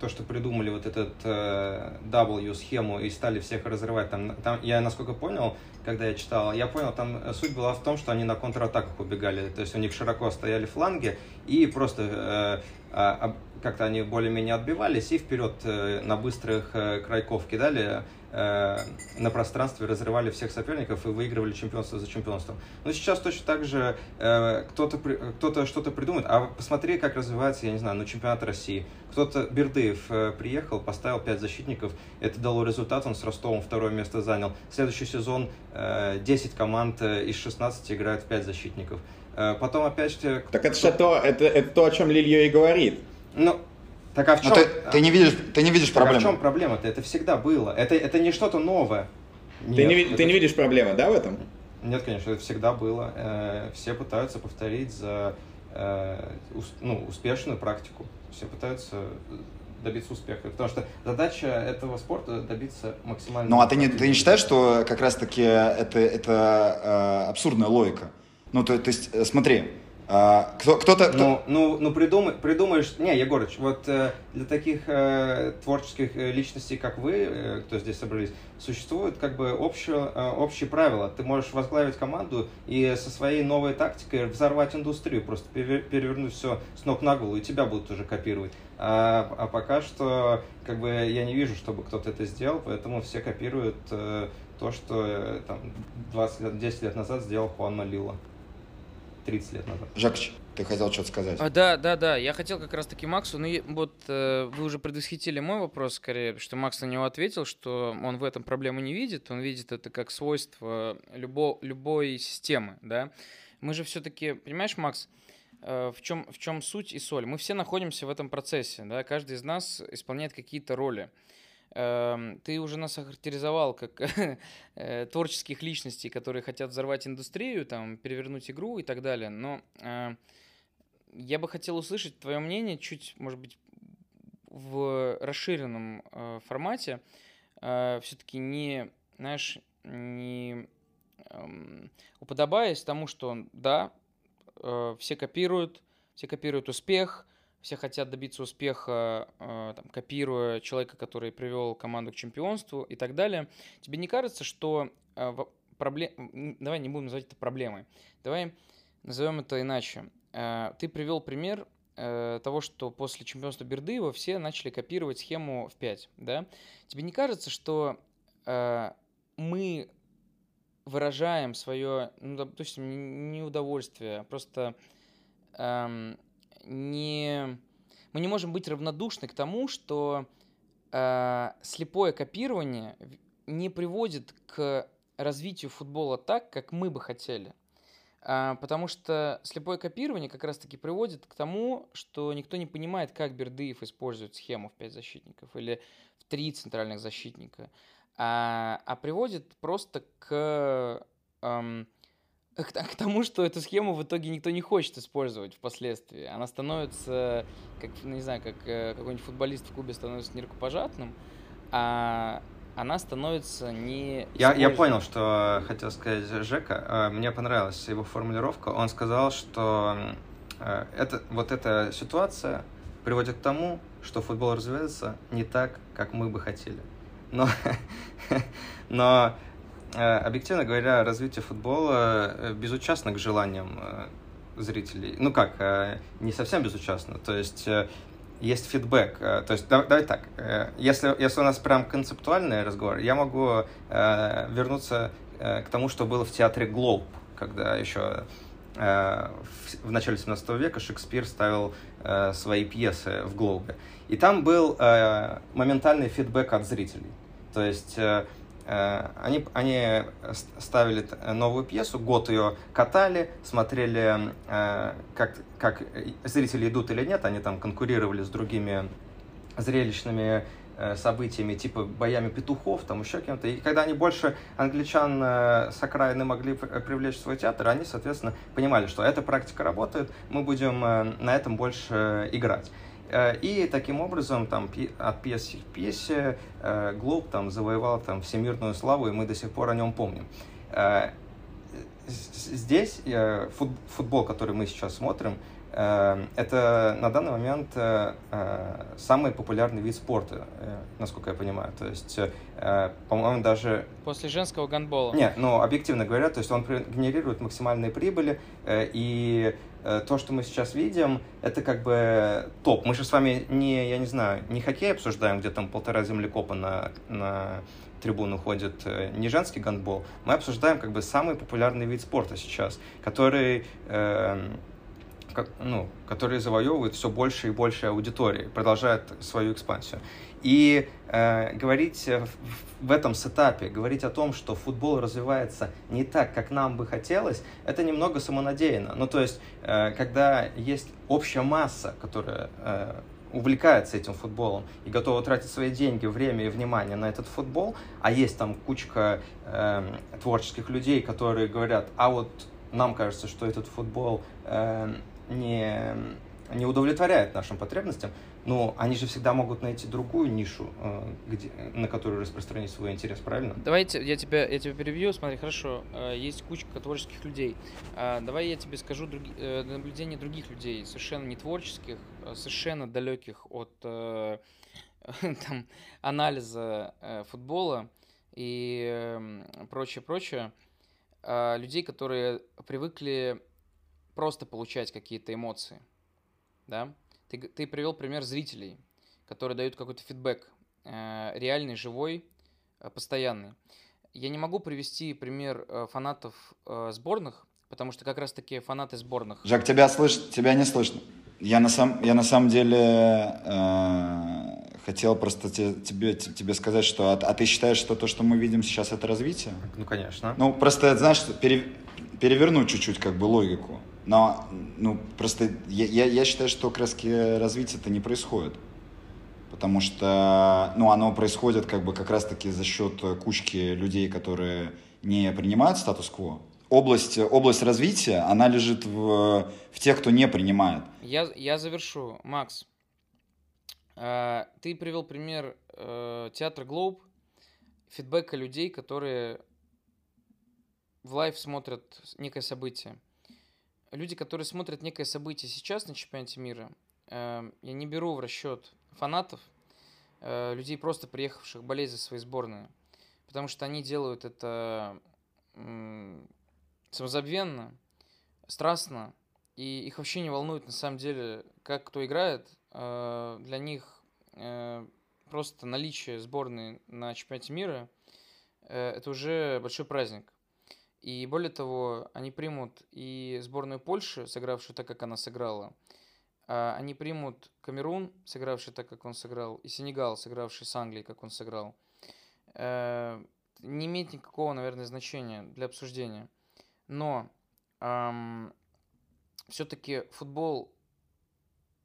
то, что придумали вот этот э, W-схему и стали всех разрывать, там, там, я насколько понял, когда я читал, я понял, там суть была в том, что они на контратаках убегали, то есть у них широко стояли фланги и просто э, э, как-то они более-менее отбивались и вперед э, на быстрых э, крайков кидали Э, на пространстве разрывали всех соперников и выигрывали чемпионство за чемпионством. Но сейчас точно так же э, кто-то кто что-то придумает. А посмотри, как развивается, я не знаю, ну, чемпионат России. Кто-то, Бердыев э, приехал, поставил 5 защитников, это дало результат, он с Ростовом второе место занял. Следующий сезон 10 команд из 16 играют в 5 защитников. Потом опять... Так это же то, это, это то, о чем Лильё и говорит. Ну, так а в чем? ты, ты не видишь, ты не видишь проблемы. А в чем проблема-то? Это всегда было. Это, это не что-то новое. Нет, ты, не, это... ты не видишь проблемы, да, в этом? Нет, конечно, это всегда было. Э, все пытаются повторить за э, ну, успешную практику. Все пытаются добиться успеха. Потому что задача этого спорта добиться максимально. Ну, а ты не, ты не считаешь, что как раз-таки это, это э, абсурдная логика? Ну, то, то есть, смотри, а, кто, кто-то, кто... Ну, ну, ну придумай, придумаешь... Не, Егорыч, вот э, для таких э, творческих э, личностей, как вы, э, кто здесь собрались, существуют как бы общее, э, общие правила. Ты можешь возглавить команду и со своей новой тактикой взорвать индустрию, просто перевернуть все с ног на голову, и тебя будут уже копировать. А, а пока что как бы я не вижу, чтобы кто-то это сделал, поэтому все копируют э, то, что э, там 20 лет, 10 лет назад сделал Хуан Малила. 30 лет назад. Жакович, ты хотел что-то сказать. А, да, да, да. Я хотел как раз-таки Максу, ну вот э, вы уже предвосхитили мой вопрос скорее, что Макс на него ответил, что он в этом проблемы не видит, он видит это как свойство любо, любой системы, да. Мы же все-таки, понимаешь, Макс, э, в чем, в чем суть и соль? Мы все находимся в этом процессе, да, каждый из нас исполняет какие-то роли. Эм, ты уже нас охарактеризовал как э, творческих личностей, которые хотят взорвать индустрию, там, перевернуть игру и так далее. Но э, я бы хотел услышать твое мнение чуть, может быть, в расширенном э, формате. Все-таки не, знаешь, не эм, уподобаясь тому, что да, все копируют, все копируют успех, все хотят добиться успеха, э, там, копируя человека, который привел команду к чемпионству и так далее. Тебе не кажется, что э, проблем... Давай не будем называть это проблемой. Давай назовем это иначе. Э, ты привел пример того, что после чемпионства Бердыева все начали копировать схему в 5, да? Тебе не кажется, что мы выражаем свое, ну, допустим, неудовольствие, просто эм, не, мы не можем быть равнодушны к тому, что э, слепое копирование не приводит к развитию футбола так, как мы бы хотели. А, потому что слепое копирование как раз-таки приводит к тому, что никто не понимает, как Бердыев использует схему в 5 защитников или в 3 центральных защитника, а, а приводит просто к эм, к, к тому, что эту схему в итоге никто не хочет использовать впоследствии. Она становится, как, не знаю, как э, какой-нибудь футболист в клубе становится нерукопожатным, а она становится не... Я, я понял, что хотел сказать Жека. Э, мне понравилась его формулировка. Он сказал, что э, это, вот эта ситуация приводит к тому, что футбол развивается не так, как мы бы хотели. Но, но объективно говоря, развитие футбола безучастно к желаниям зрителей. Ну как, не совсем безучастно. То есть есть фидбэк. Э, то есть, давай, так, э, если, если у нас прям концептуальный разговор, я могу э, вернуться э, к тому, что было в театре Глоб, когда еще э, в, начале 17 века Шекспир ставил э, свои пьесы в Глобе. И там был э, моментальный фидбэк от зрителей. То есть э, Э, они, они ставили новую пьесу, год ее катали, смотрели, э, как, как зрители идут или нет, они там конкурировали с другими зрелищными э, событиями, типа боями петухов, там еще кем-то. И когда они больше англичан с окраины могли привлечь в свой театр, они, соответственно, понимали, что эта практика работает, мы будем на этом больше играть. Э, и таким образом там, от пьесы к пьесе э, Глоб там, завоевал там, всемирную славу, и мы до сих пор о нем помним. Э, здесь футбол, который мы сейчас смотрим, это на данный момент самый популярный вид спорта, насколько я понимаю. То есть, по-моему, даже... После женского гандбола. Нет, но объективно говоря, то есть он генерирует максимальные прибыли, и то, что мы сейчас видим, это как бы топ. Мы же с вами не, я не знаю, не хоккей обсуждаем, где там полтора землекопа на, на трибуну ходит, э, не женский гандбол. Мы обсуждаем как бы самый популярный вид спорта сейчас, который э, как, ну, который завоевывает все больше и больше аудитории, продолжает свою экспансию. И э, говорить в, в этом сетапе, говорить о том, что футбол развивается не так, как нам бы хотелось, это немного самонадеянно. Ну, то есть, э, когда есть общая масса, которая э, увлекается этим футболом и готова тратить свои деньги, время и внимание на этот футбол, а есть там кучка э, творческих людей, которые говорят, а вот нам кажется, что этот футбол э, не, не удовлетворяет нашим потребностям, но они же всегда могут найти другую нишу, э, где, на которую распространить свой интерес, правильно? Давайте я тебя, я тебя перебью. Смотри, хорошо, э, есть кучка творческих людей. А, давай я тебе скажу други, э, наблюдения других людей, совершенно не творческих, а совершенно далеких от там, анализа футбола и прочее, прочее. А, людей, которые привыкли просто получать какие-то эмоции, да, ты, ты привел пример зрителей, которые дают какой-то фидбэк, э, реальный, живой, э, постоянный. Я не могу привести пример э, фанатов э, сборных, потому что как раз-таки фанаты сборных... Жак, тебя слышно? Тебя не слышно. Я на, сам, я на самом деле э, хотел просто те, тебе, тебе сказать, что а, а ты считаешь, что то, что мы видим сейчас, это развитие? Ну, конечно. Ну, просто, знаешь, пере, перевернуть чуть-чуть как бы логику. Но, ну, просто я, я, я считаю, что краски развития-то не происходит. Потому что, ну, оно происходит как бы как раз-таки за счет кучки людей, которые не принимают статус-кво. Область, область развития, она лежит в, в тех, кто не принимает. Я, я завершу. Макс, э, ты привел пример э, театра Глоб, фидбэка людей, которые в live смотрят некое событие люди, которые смотрят некое событие сейчас на чемпионате мира, э, я не беру в расчет фанатов, э, людей, просто приехавших болеть за свои сборные, потому что они делают это самозабвенно, страстно, и их вообще не волнует на самом деле, как кто играет. Э, для них э, просто наличие сборной на чемпионате мира это уже большой праздник. И более того, они примут и сборную Польши, сыгравшую так, как она сыграла, а, они примут Камерун, сыгравший так, как он сыграл, и Сенегал, сыгравший с Англией, как он сыграл. Э, не имеет никакого, наверное, значения для обсуждения. Но эм, все-таки футбол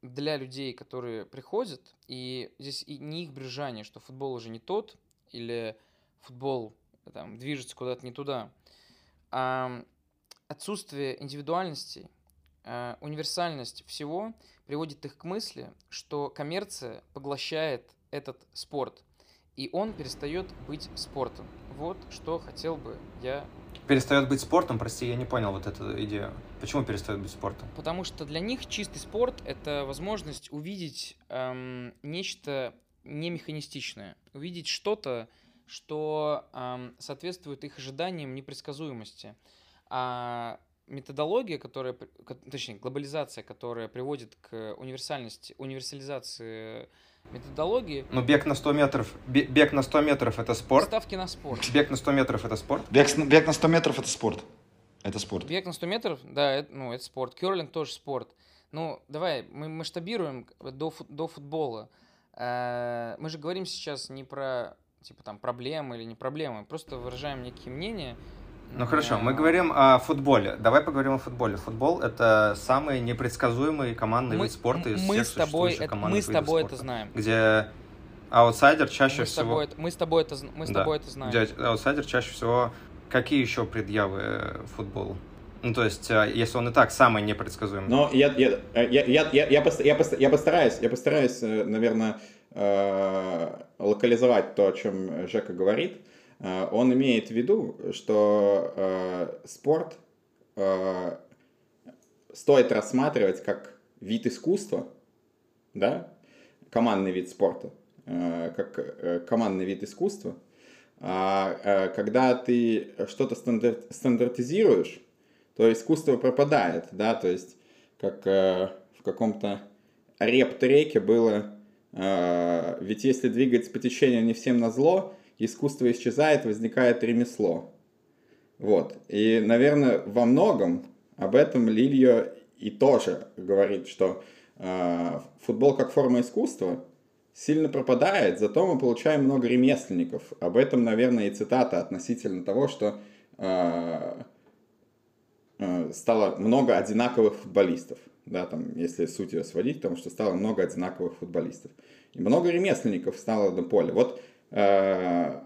для людей, которые приходят, и здесь и не их брюзжание, что футбол уже не тот, или футбол там, движется куда-то не туда – отсутствие индивидуальности, а, универсальность всего приводит их к мысли, что коммерция поглощает этот спорт. и он перестает быть спортом. Вот что хотел бы я Перестает быть спортом, прости, я не понял вот эту идею. Почему перестает быть спортом? Потому что для них чистый спорт это возможность увидеть эм, нечто не механистичное, увидеть что-то, что эм, соответствует их ожиданиям непредсказуемости. А методология, которая, точнее, глобализация, которая приводит к универсальности, универсализации методологии. Ну, бег на 100 метров, бег на 100 метров это спорт. Ставки на спорт. Бег на 100 метров это спорт. Бег, бег на 100 метров это спорт. Это спорт. Бег на 100 метров, да, это, ну, это спорт. Керлинг тоже спорт. Ну, давай, мы масштабируем до, до футбола. Э, мы же говорим сейчас не про, типа, там, проблемы или не проблемы, просто выражаем некие мнения, ну хорошо, мы говорим о футболе. Давай поговорим о футболе. Футбол это самый непредсказуемый командный мы, вид спорта из мы всех с тобой это, Мы с тобой спорта, это знаем. Где аутсайдер чаще мы всего... Тобой, мы с тобой это, мы с да, тобой это знаем. Где аутсайдер чаще всего... Какие еще предъявы футболу? Ну, то есть, э, если он и так самый непредсказуемый. Но я, я, я, я, я, я, я постараюсь, я постараюсь, э, наверное, э, локализовать то, о чем Жека говорит. Э, он имеет в виду, что э, спорт э, стоит рассматривать как вид искусства, да, командный вид спорта, э, как э, командный вид искусства. А э, когда ты что-то стандарт, стандартизируешь, то искусство пропадает, да, то есть как э, в каком-то реп-треке было, э, ведь если двигаться по течению не всем на зло, искусство исчезает, возникает ремесло. Вот. И, наверное, во многом об этом Лильо и тоже говорит, что э, футбол как форма искусства сильно пропадает, зато мы получаем много ремесленников. Об этом, наверное, и цитата относительно того, что э, стало много одинаковых футболистов. Да, там, если суть ее сводить, потому что стало много одинаковых футболистов. И много ремесленников стало на поле. Вот Э,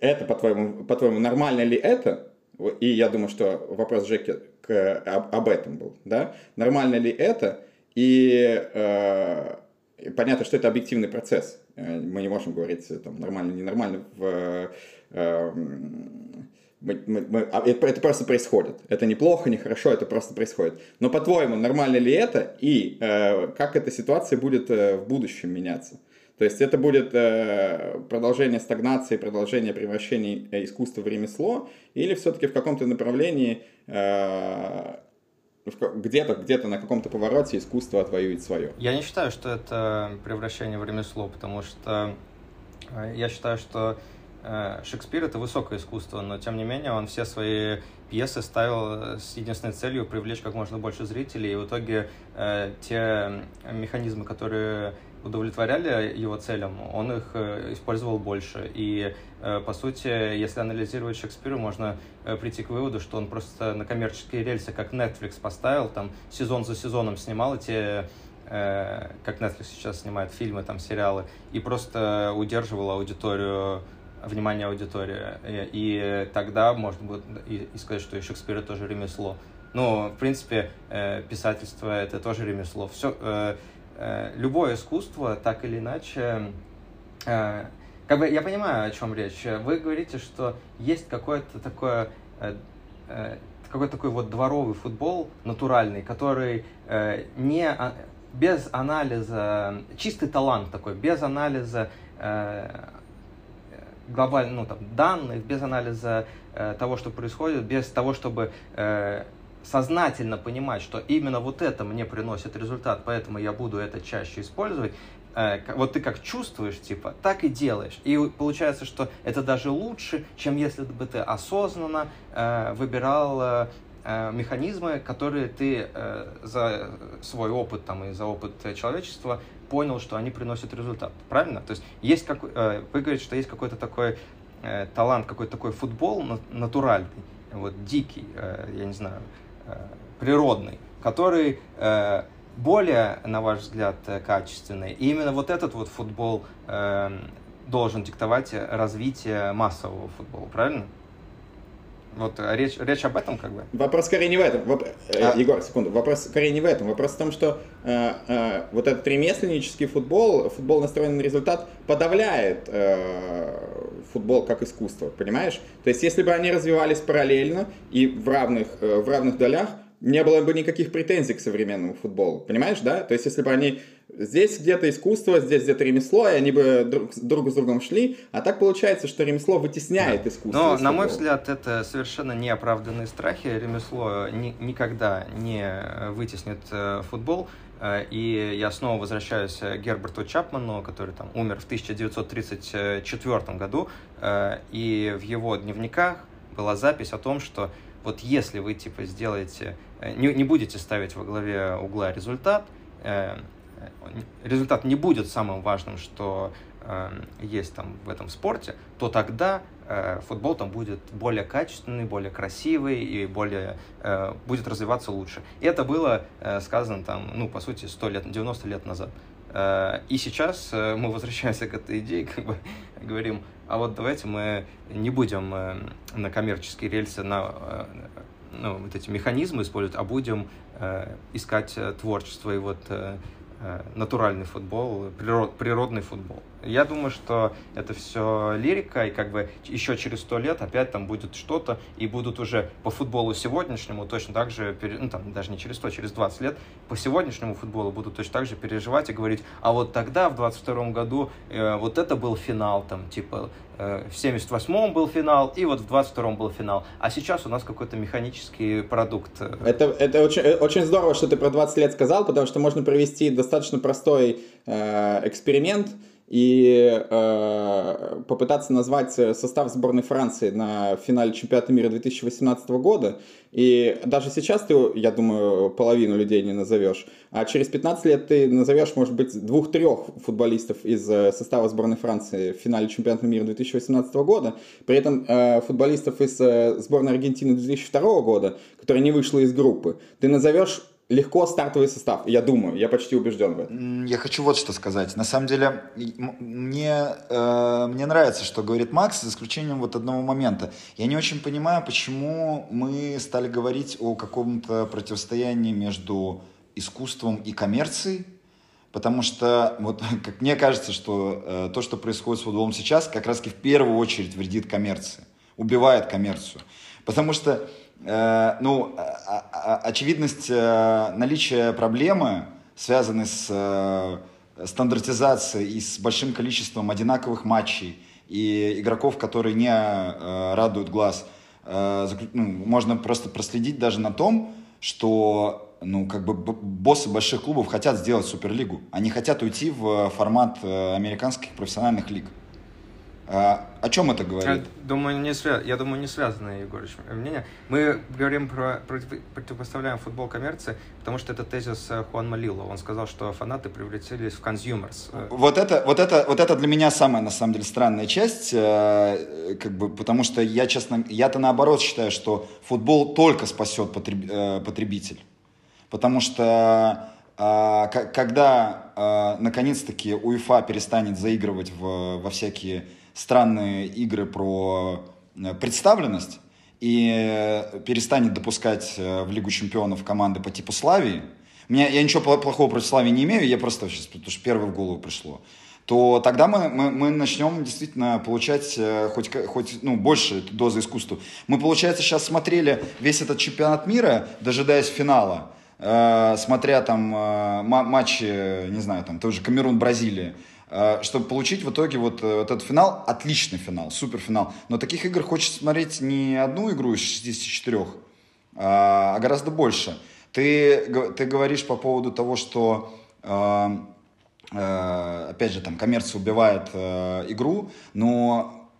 это, по-твоему, по-твоему, нормально ли это? И я думаю, что вопрос Жеки к, об, об этом был, да? Нормально ли это? И э, понятно, что это объективный процесс. Э, мы не можем говорить там нормально, ненормально в э, мы, мы, мы, а это, это просто происходит. Это неплохо, не хорошо, это просто происходит. Но по-твоему, нормально ли это и э, как эта ситуация будет э, в будущем меняться? То есть это будет э, продолжение стагнации, продолжение превращения э, искусства в ремесло, или все-таки в каком-то направлении э, где-то где-то на каком-то повороте искусство отвоюет свое. Я не считаю, что это превращение в ремесло, потому что я считаю, что Шекспир это высокое искусство, но тем не менее он все свои пьесы ставил с единственной целью привлечь как можно больше зрителей, и в итоге э, те механизмы, которые удовлетворяли его целям, он их э, использовал больше. И, э, по сути, если анализировать Шекспира, можно э, прийти к выводу, что он просто на коммерческие рельсы, как Netflix поставил, там сезон за сезоном снимал эти как Netflix сейчас снимает фильмы, там сериалы, и просто удерживал аудиторию, внимание аудитории. И, тогда можно будет и, сказать, что и Шекспир тоже ремесло. Ну, в принципе, писательство это тоже ремесло. Все, Э, любое искусство, так или иначе, э, как бы я понимаю, о чем речь. Вы говорите, что есть какое-то такое э, какой-то такой вот дворовый футбол натуральный, который не а, без анализа, чистый талант такой, без анализа глобально, ну, там, данных, без анализа того, что происходит, без того, чтобы сознательно понимать, что именно вот это мне приносит результат, поэтому я буду это чаще использовать, э, вот ты как чувствуешь, типа, так и делаешь. И получается, что это даже лучше, чем если бы ты осознанно э, выбирал э, механизмы, которые ты за свой опыт там, и за опыт человечества понял, что они приносят результат. Правильно? То есть есть как, вы говорите, что есть какой-то такой талант, какой-то такой футбол натуральный, вот дикий, я не знаю, Э, природный, который э, более, на ваш взгляд, э, качественный. И именно вот этот вот футбол должен диктовать развитие массового футбола, правильно? Вот э, речь, речь об этом как бы. Вопрос скорее не в этом. Воп... Э, а... Егор, секунду. Вопрос скорее не в этом. Вопрос в том, что э, э, вот этот ремесленнический футбол, футбол настроенный на результат, подавляет э, футбол как искусство, понимаешь? То есть если бы они развивались параллельно и в равных, э, в равных долях, не было бы никаких претензий к современному футболу. Понимаешь, да? То есть, если бы они здесь где-то искусство, здесь где-то ремесло, и они бы друг, друг с другом шли, а так получается, что ремесло вытесняет да. искусство. Но, на мой взгляд, это совершенно неоправданные страхи. Ремесло ни, никогда не вытеснит э, футбол. Э, и я снова возвращаюсь к Герберту Чапману, который там умер в 1934 году, э, и в его дневниках была запись о том, что вот если вы типа сделаете, э, не, не будете ставить во главе угла результат, э, результат не будет самым важным, что э, есть там в этом спорте, то тогда э, футбол там будет более качественный, более красивый и более э, будет развиваться лучше. И это было э, сказано там, ну, по сути, 100 лет, 90 лет назад. Э, и сейчас э, мы возвращаемся к этой идее, как бы говорим, а вот давайте мы не будем э, на коммерческие рельсы, на э, ну, вот эти механизмы использовать, а будем э, искать творчество и вот натуральный футбол, природ, природный футбол. Я думаю, что это все лирика, и как бы еще через сто лет опять там будет что-то, и будут уже по футболу сегодняшнему точно так же, ну там даже не через сто, через 20 лет, по сегодняшнему футболу будут точно так же переживать и говорить, а вот тогда, в 22 году, э, вот это был финал, там, типа, э, в 78-м был финал, и вот в 22-м был финал, а сейчас у нас какой-то механический продукт. Это, это очень, э, очень здорово, что ты про 20 лет сказал, потому что можно провести достаточно простой э, эксперимент, и э, попытаться назвать состав сборной Франции на финале чемпионата мира 2018 года. И даже сейчас ты, я думаю, половину людей не назовешь. А через 15 лет ты назовешь, может быть, двух-трех футболистов из э, состава сборной Франции в финале чемпионата мира 2018 года. При этом э, футболистов из э, сборной Аргентины 2002 года, которая не вышла из группы, ты назовешь легко стартовый состав. Я думаю, я почти убежден в этом. Я хочу вот что сказать. На самом деле, мне, э, мне нравится, что говорит Макс, за исключением вот одного момента. Я не очень понимаю, почему мы стали говорить о каком-то противостоянии между искусством и коммерцией. Потому что, вот, как мне кажется, что э, то, что происходит с футболом сейчас, как раз-таки в первую очередь вредит коммерции, убивает коммерцию. Потому что ну, а, а, очевидность э, наличия проблемы, связанной с э, стандартизацией и с большим количеством одинаковых матчей и игроков, которые не радуют глаз, ну, можно просто проследить даже на том, что ну, как бы боссы больших клубов хотят сделать Суперлигу. Они хотят уйти в формат американских профессиональных лиг. А, о чем это говорит? Я думаю, не свя... я думаю, не связано, Егорыч, мнение. Мы говорим про, про противопоставляем футбол коммерции, потому что это тезис э, Хуан Малило. Он сказал, что фанаты превратились в consumers. Вот это, вот это, вот это для меня самая, на самом деле, странная часть, э, как бы, потому что я, честно, я-то наоборот считаю, что футбол только спасет потреб, э, потребитель. Потому что когда наконец-таки УЕФА перестанет заигрывать в, во всякие странные игры про э, представленность и э, перестанет допускать э, в Лигу чемпионов команды по типу Славии, меня, я ничего плохого против Славии не имею, я просто сейчас, потому что первое в голову пришло, то тогда мы, мы, мы начнем действительно получать хоть, хоть ну, больше дозы искусства. Мы, получается, сейчас смотрели весь этот чемпионат мира, дожидаясь финала, э, смотря там э, матчи, не знаю, там тоже Камерун-Бразилия, чтобы получить в итоге вот, э, этот финал, отличный финал, супер финал. Но таких игр хочется смотреть не одну игру из 64, а, а гораздо больше. Ты, ты говоришь по поводу того, что э, опять же, там, коммерция убивает игру, но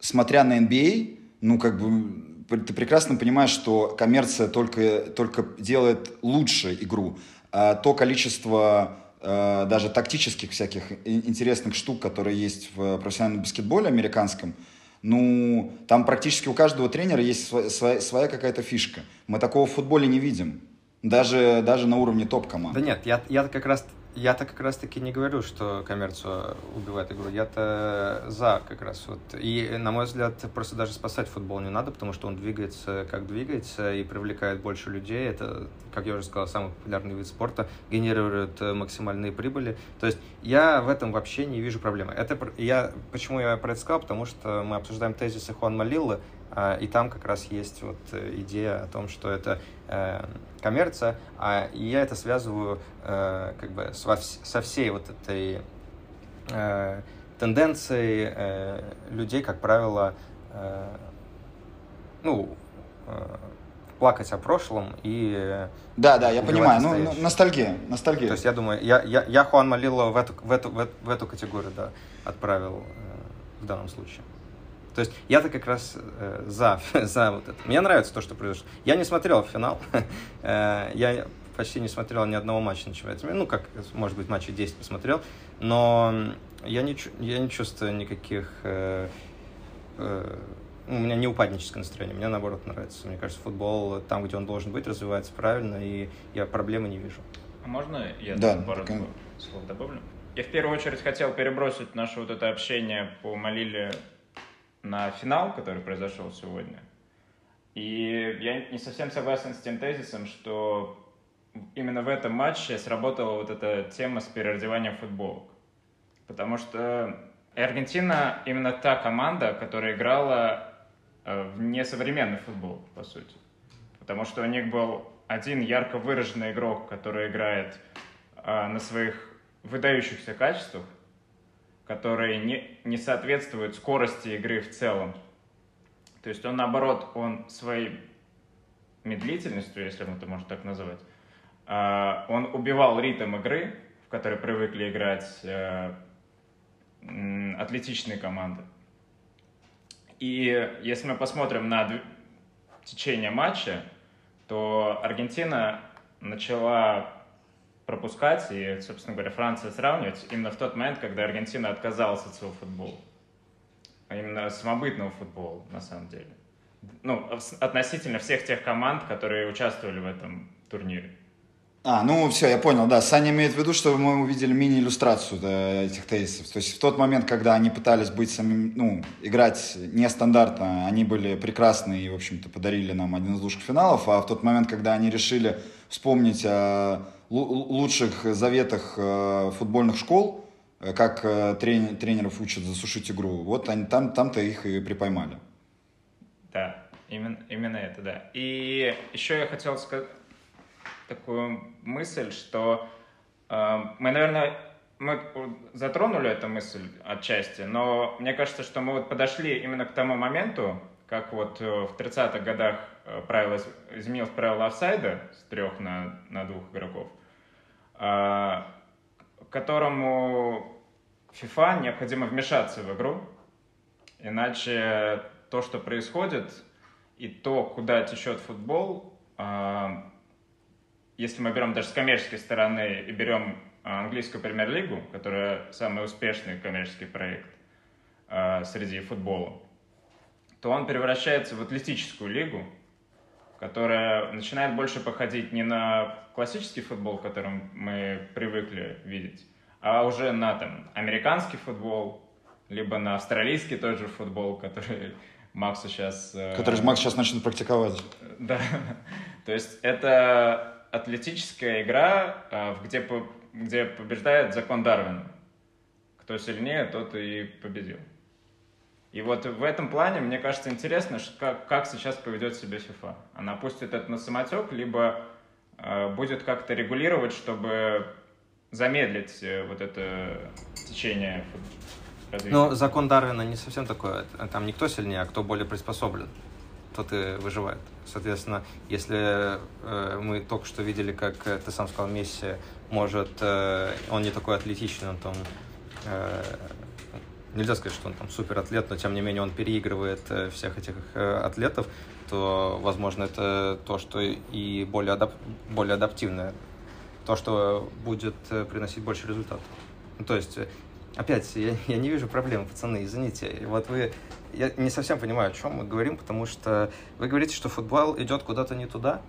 смотря на NBA, ну, как бы, ты прекрасно понимаешь, что коммерция только, только делает лучше игру. А то количество Э, даже тактических всяких интересных штук, которые есть в профессиональном баскетболе американском, ну, там практически у каждого тренера есть своя, своя какая-то фишка. Мы такого в футболе не видим. Даже, даже на уровне топ-команд. Да нет, я, я как раз я-то как раз-таки не говорю, что коммерцию убивает игру. Я-то за как раз вот. И, на мой взгляд, просто даже спасать футбол не надо, потому что он двигается как двигается и привлекает больше людей. Это, как я уже сказал, самый популярный вид спорта, генерирует максимальные прибыли. То есть я в этом вообще не вижу проблемы. Это я, почему я про это сказал? Потому что мы обсуждаем тезисы Хуан Малиллы, а, и там как раз есть вот э, идея о том, что это э, коммерция, а я это связываю э, как бы со всей вот этой тенденцией людей, как правило, ну, плакать о прошлом и... Да, да, я понимаю, ну, ностальгия, ностальгия. То есть я думаю, я, я, я Хуан Малило в эту, в, эту, в, эту, в эту категорию, да, отправил в данном случае. То есть я-то как раз э, за, за вот это. Мне нравится то, что произошло. Я не смотрел финал. э, я почти не смотрел ни одного матча на чемпионате Ну, как, может быть, матчей 10 посмотрел. Но я не, я не чувствую никаких... Э, э, у меня не упадническое настроение, мне наоборот нравится. Мне кажется, футбол там, где он должен быть, развивается правильно, и я проблемы не вижу. А можно я да, пару так... слов добавлю? Я в первую очередь хотел перебросить наше вот это общение по Малиле на финал, который произошел сегодня. И я не совсем согласен с тем тезисом, что именно в этом матче сработала вот эта тема с переодеванием футболок. Потому что Аргентина именно та команда, которая играла э, в несовременный футбол, по сути. Потому что у них был один ярко выраженный игрок, который играет э, на своих выдающихся качествах, которые не, не соответствуют скорости игры в целом. То есть он, наоборот, он своей медлительностью, если мы это можно так назвать, а, он убивал ритм игры, в которой привыкли играть э, атлетичные команды. И если мы посмотрим на течение матча, то Аргентина начала пропускать, и, собственно говоря, Франция сравнивать именно в тот момент, когда Аргентина отказалась от своего футбола. А именно самобытного футбола, на самом деле. Ну, относительно всех тех команд, которые участвовали в этом турнире. А, ну все, я понял, да. Саня имеет в виду, что мы увидели мини-иллюстрацию да, этих тезисов. То есть в тот момент, когда они пытались быть самим, ну, играть нестандартно, они были прекрасны и, в общем-то, подарили нам один из лучших финалов, а в тот момент, когда они решили вспомнить о лучших заветах э, футбольных школ, э, как э, трени тренеров учат засушить игру. Вот они там, там-то их и припоймали. Да, именно, именно это, да. И еще я хотел сказать такую мысль, что э, мы, наверное, мы затронули эту мысль отчасти, но мне кажется, что мы вот подошли именно к тому моменту, как вот в 30-х годах правило, изменилось правило офсайда с трех на, на двух игроков, которому FIFA необходимо вмешаться в игру, иначе то, что происходит, и то, куда течет футбол, а, если мы берем даже с коммерческой стороны и берем английскую премьер-лигу, которая самый успешный коммерческий проект среди футбола, то он превращается в атлетическую лигу, которая начинает больше походить не на классический футбол, которым мы привыкли видеть, а уже на там, американский футбол, либо на австралийский тот же футбол, который Макс сейчас... Э, который Макс сейчас начнет практиковать. Да. То есть это атлетическая игра, э, где, где побеждает закон Дарвина. Кто сильнее, тот и победил. И вот в этом плане, мне кажется, интересно, как, как сейчас поведет себя FIFA. Она пустит это на самотек, либо э, будет как-то регулировать, чтобы замедлить э, вот это течение развития. Ну, закон Дарвина не совсем такой. Там никто сильнее, а кто более приспособлен, тот и выживает. Соответственно, если э, мы только что видели, как э, ты сам сказал, Месси может, э, он не такой атлетичный, он там э, нельзя сказать, что он там супер атлет, но тем не менее он переигрывает э, всех этих э, атлетов, то, возможно, это то, что и более, адап более адаптивное, то, что будет э, приносить больше результатов. Ну, то есть, опять, я, я не вижу проблем, пацаны, извините. Вот вы, я не совсем понимаю, о чем мы говорим, потому что вы говорите, что футбол идет куда-то не туда,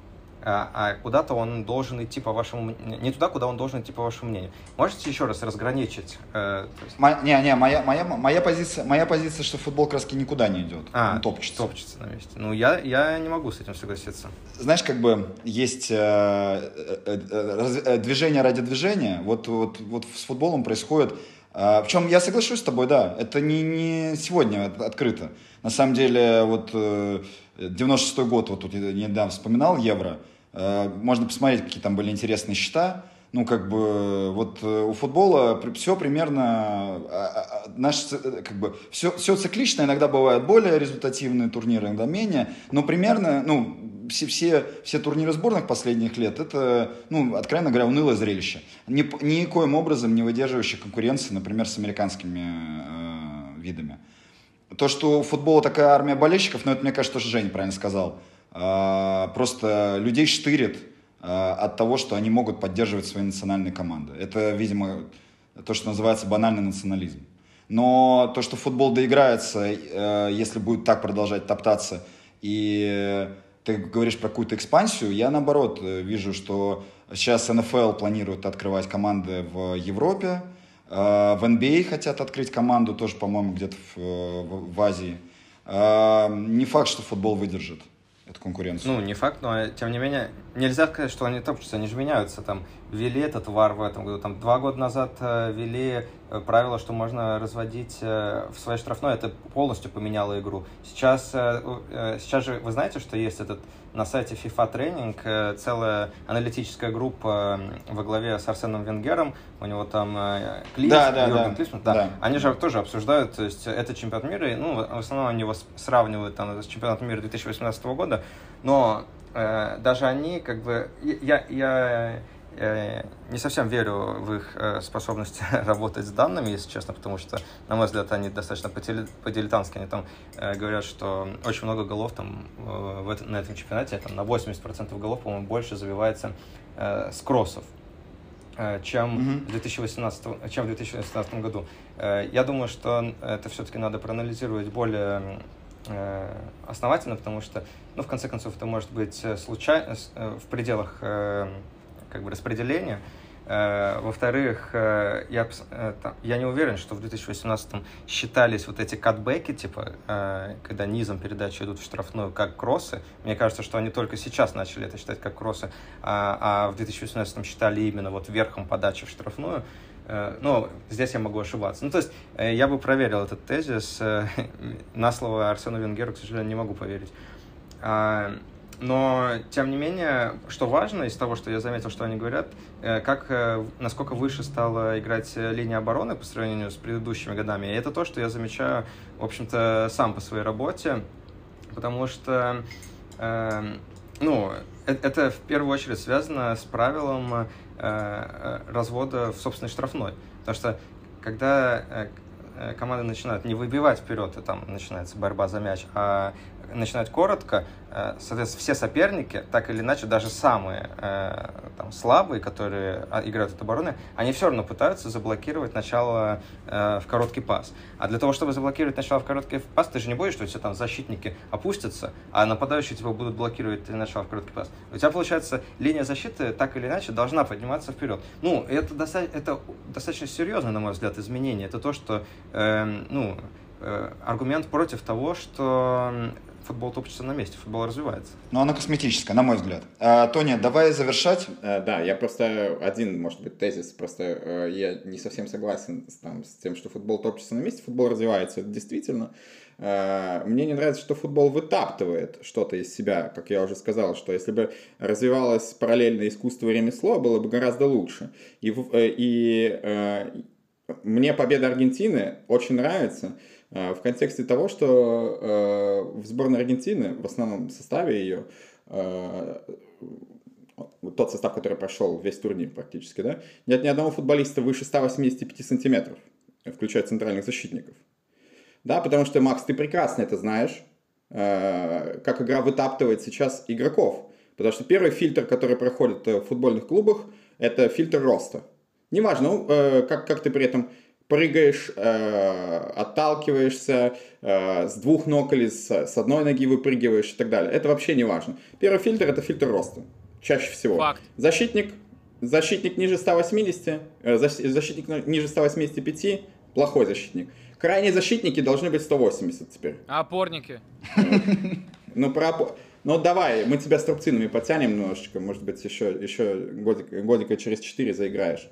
а, а куда-то он должен идти по вашему... Не туда, куда он должен идти по вашему мнению. Можете еще раз разграничить? Э, есть... Мо, не, не, моя, моя, моя, позиция, моя позиция, что футбол краски никуда не идет. А, он топчется. Топчется на месте. Ну, я, я не могу с этим согласиться. Знаешь, как бы есть э, э, э, э движение ради движения. Вот, вот, вот с футболом происходит... Э, причем я соглашусь с тобой, да, это не, не сегодня открыто. На самом деле, вот... Э, 96 год, вот тут я недавно вспоминал Евро, э, можно посмотреть, какие там были интересные счета. Ну, как бы, вот э, у футбола все примерно, а, а, а, наш, как бы, все, все циклично, иногда бывают более результативные турниры, иногда менее, но примерно, ну, все, все, все турниры сборных последних лет, это, ну, откровенно говоря, унылое зрелище. Ни, никоим образом не выдерживающее конкуренции, например, с американскими э, видами. То, что у футбола такая армия болельщиков, ну, это, мне кажется, тоже Женя правильно сказал. А, просто людей штырит от того, что они могут поддерживать свои национальные команды. Это, видимо, то, что называется банальный национализм. Но то, что футбол доиграется, э, если будет так продолжать топтаться, и ты говоришь про какую-то экспансию, я наоборот э, вижу, что сейчас НФЛ планирует открывать команды в Европе, Э, в NBA а хотят открыть команду, тоже, по-моему, где-то в, в, Азии. Э, не факт, что футбол выдержит эту конкуренцию. Ну, не факт, но тем не менее, нельзя сказать, что они топчутся, они же меняются. Там ввели этот вар в этом году, там два года назад э, ввели правило, что можно разводить в своей штрафной, это полностью поменяло игру. Сейчас, сейчас же вы знаете, что есть этот на сайте FIFA Training э, целая аналитическая группа во главе с Арсеном Венгером, у него там э, Клифф, да, да, да. Клиффман, да. да. Они же тоже обсуждают, то есть это чемпионат мира, ну, в основном они его сравнивают там с чемпионатом мира 2018 года, но э, даже они, как бы, я я не совсем верю в их э, способность работать с данными, если честно, потому что, на мой взгляд, они достаточно по-дилетантски. Они там э, говорят, что очень много голов там э, в этом, на этом чемпионате, там на 80% голов, по-моему, больше забивается с кроссов, чем, mm-hmm. в 2018, чем в 2018 году. Я думаю, что это все-таки надо проанализировать более основательно, потому что, ну, в конце концов, это может быть случайно, в пределах как бы распределения. Э, во-вторых, э, я, э, я не уверен, что в 2018 считались вот эти катбеки, типа, когда низом передачи идут в штрафную, как кроссы. Мне кажется, что они только сейчас начали это считать как кроссы, а, а в 2018 считали именно вот верхом подачи в штрафную. Ну, здесь я могу ошибаться. Ну, то есть, я бы проверил этот тезис. На слово Арсену Венгеру, к сожалению, не могу поверить. Но, тем не менее, что важно из того, что я заметил, что они говорят, э, как, э, насколько выше стала играть линия обороны по сравнению с предыдущими годами. И это то, что я замечаю, в общем-то, сам по своей работе, потому что, э, ну, это в первую очередь связано с правилом развода в собственной штрафной. Потому что, когда команды начинают не выбивать вперед, и там начинается борьба за мяч, а начинать коротко, э, соответственно, все соперники, так или иначе, даже самые э, там, слабые, которые а, играют от обороны, они все равно пытаются заблокировать начало э, в короткий пас. А для того, чтобы заблокировать начало в короткий пас, ты же не боишься, что все там защитники опустятся, а нападающие тебя будут блокировать начало в короткий пас. У тебя, получается, линия защиты так или иначе должна подниматься вперед. Ну, это, достаточно, это достаточно серьезно, на мой взгляд, изменение. Это то, что, э, ну, аргумент против того, что футбол топчется на месте, футбол развивается. Ну, оно косметическое, на мой взгляд. А, Тони, давай завершать. А, да, я просто один, может быть, тезис, просто э, я не совсем согласен с, там, с тем, что футбол топчется на месте, футбол развивается, это действительно. А, мне не нравится, что футбол вытаптывает что-то из себя, как я уже сказал, что если бы развивалось параллельно искусство и ремесло, было бы гораздо лучше. И, э, и, и мне победа Аргентины очень нравится, Э, в контексте того, что э, в сборной Аргентины, в основном составе ее, э, тот состав, который прошел весь турнир практически, да, нет ни одного футболиста выше 185 сантиметров, включая центральных защитников. Да, потому что, Макс, ты прекрасно это знаешь, как игра вытаптывает сейчас игроков. Потому что первый фильтр, который проходит в футбольных клубах, это фильтр роста. Неважно, ну, как, как ты при этом прыгаешь, э, отталкиваешься, э, с двух ног или с, с одной ноги выпрыгиваешь и так далее. Это вообще не важно. Первый фильтр – это фильтр роста. Чаще всего. Факт. Защитник, защитник ниже 180, э, защитник ниже 185 плохой защитник. Крайние защитники должны быть 180 теперь. А опорники? Ну, про... Ну, давай, мы тебя струбцинами потянем немножечко, может быть, еще, еще годик, годика через 4 заиграешь.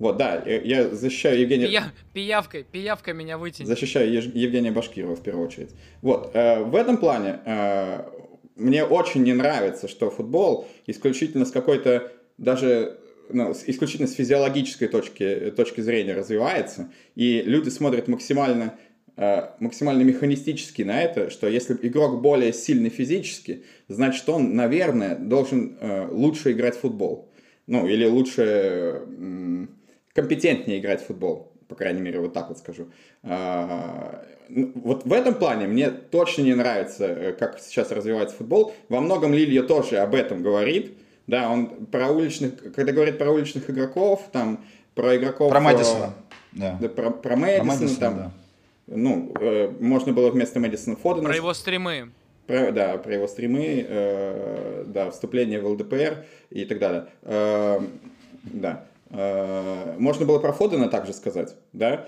Вот, да, я защищаю Евгения... Пия... Пиявкой, пиявкой меня вытянет. Защищаю Евгения Башкирова в первую очередь. Вот, э, в этом плане э, мне очень не нравится, что футбол исключительно с какой-то даже ну, исключительно с физиологической точки, точки зрения развивается, и люди смотрят максимально, э, максимально механистически на это, что если игрок более сильный физически, значит он, наверное, должен э, лучше играть в футбол. Ну, или лучше, компетентнее играть в футбол, по крайней мере, вот так вот скажу. А, ну, вот в этом плане мне точно не нравится, э, как сейчас развивается футбол. Во многом Лилья тоже об этом говорит, да, он про уличных, когда говорит про уличных игроков, там, про игроков... Про Мэдисона, да. да про, про Мэдисона, про Мэдисона там, да. ну, э, можно было вместо Мэдисона Фодена... Про его стримы. Про, да, про его стримы, э, да, вступление в ЛДПР и так далее. Э, да. Э, можно было про Фодена также сказать, да.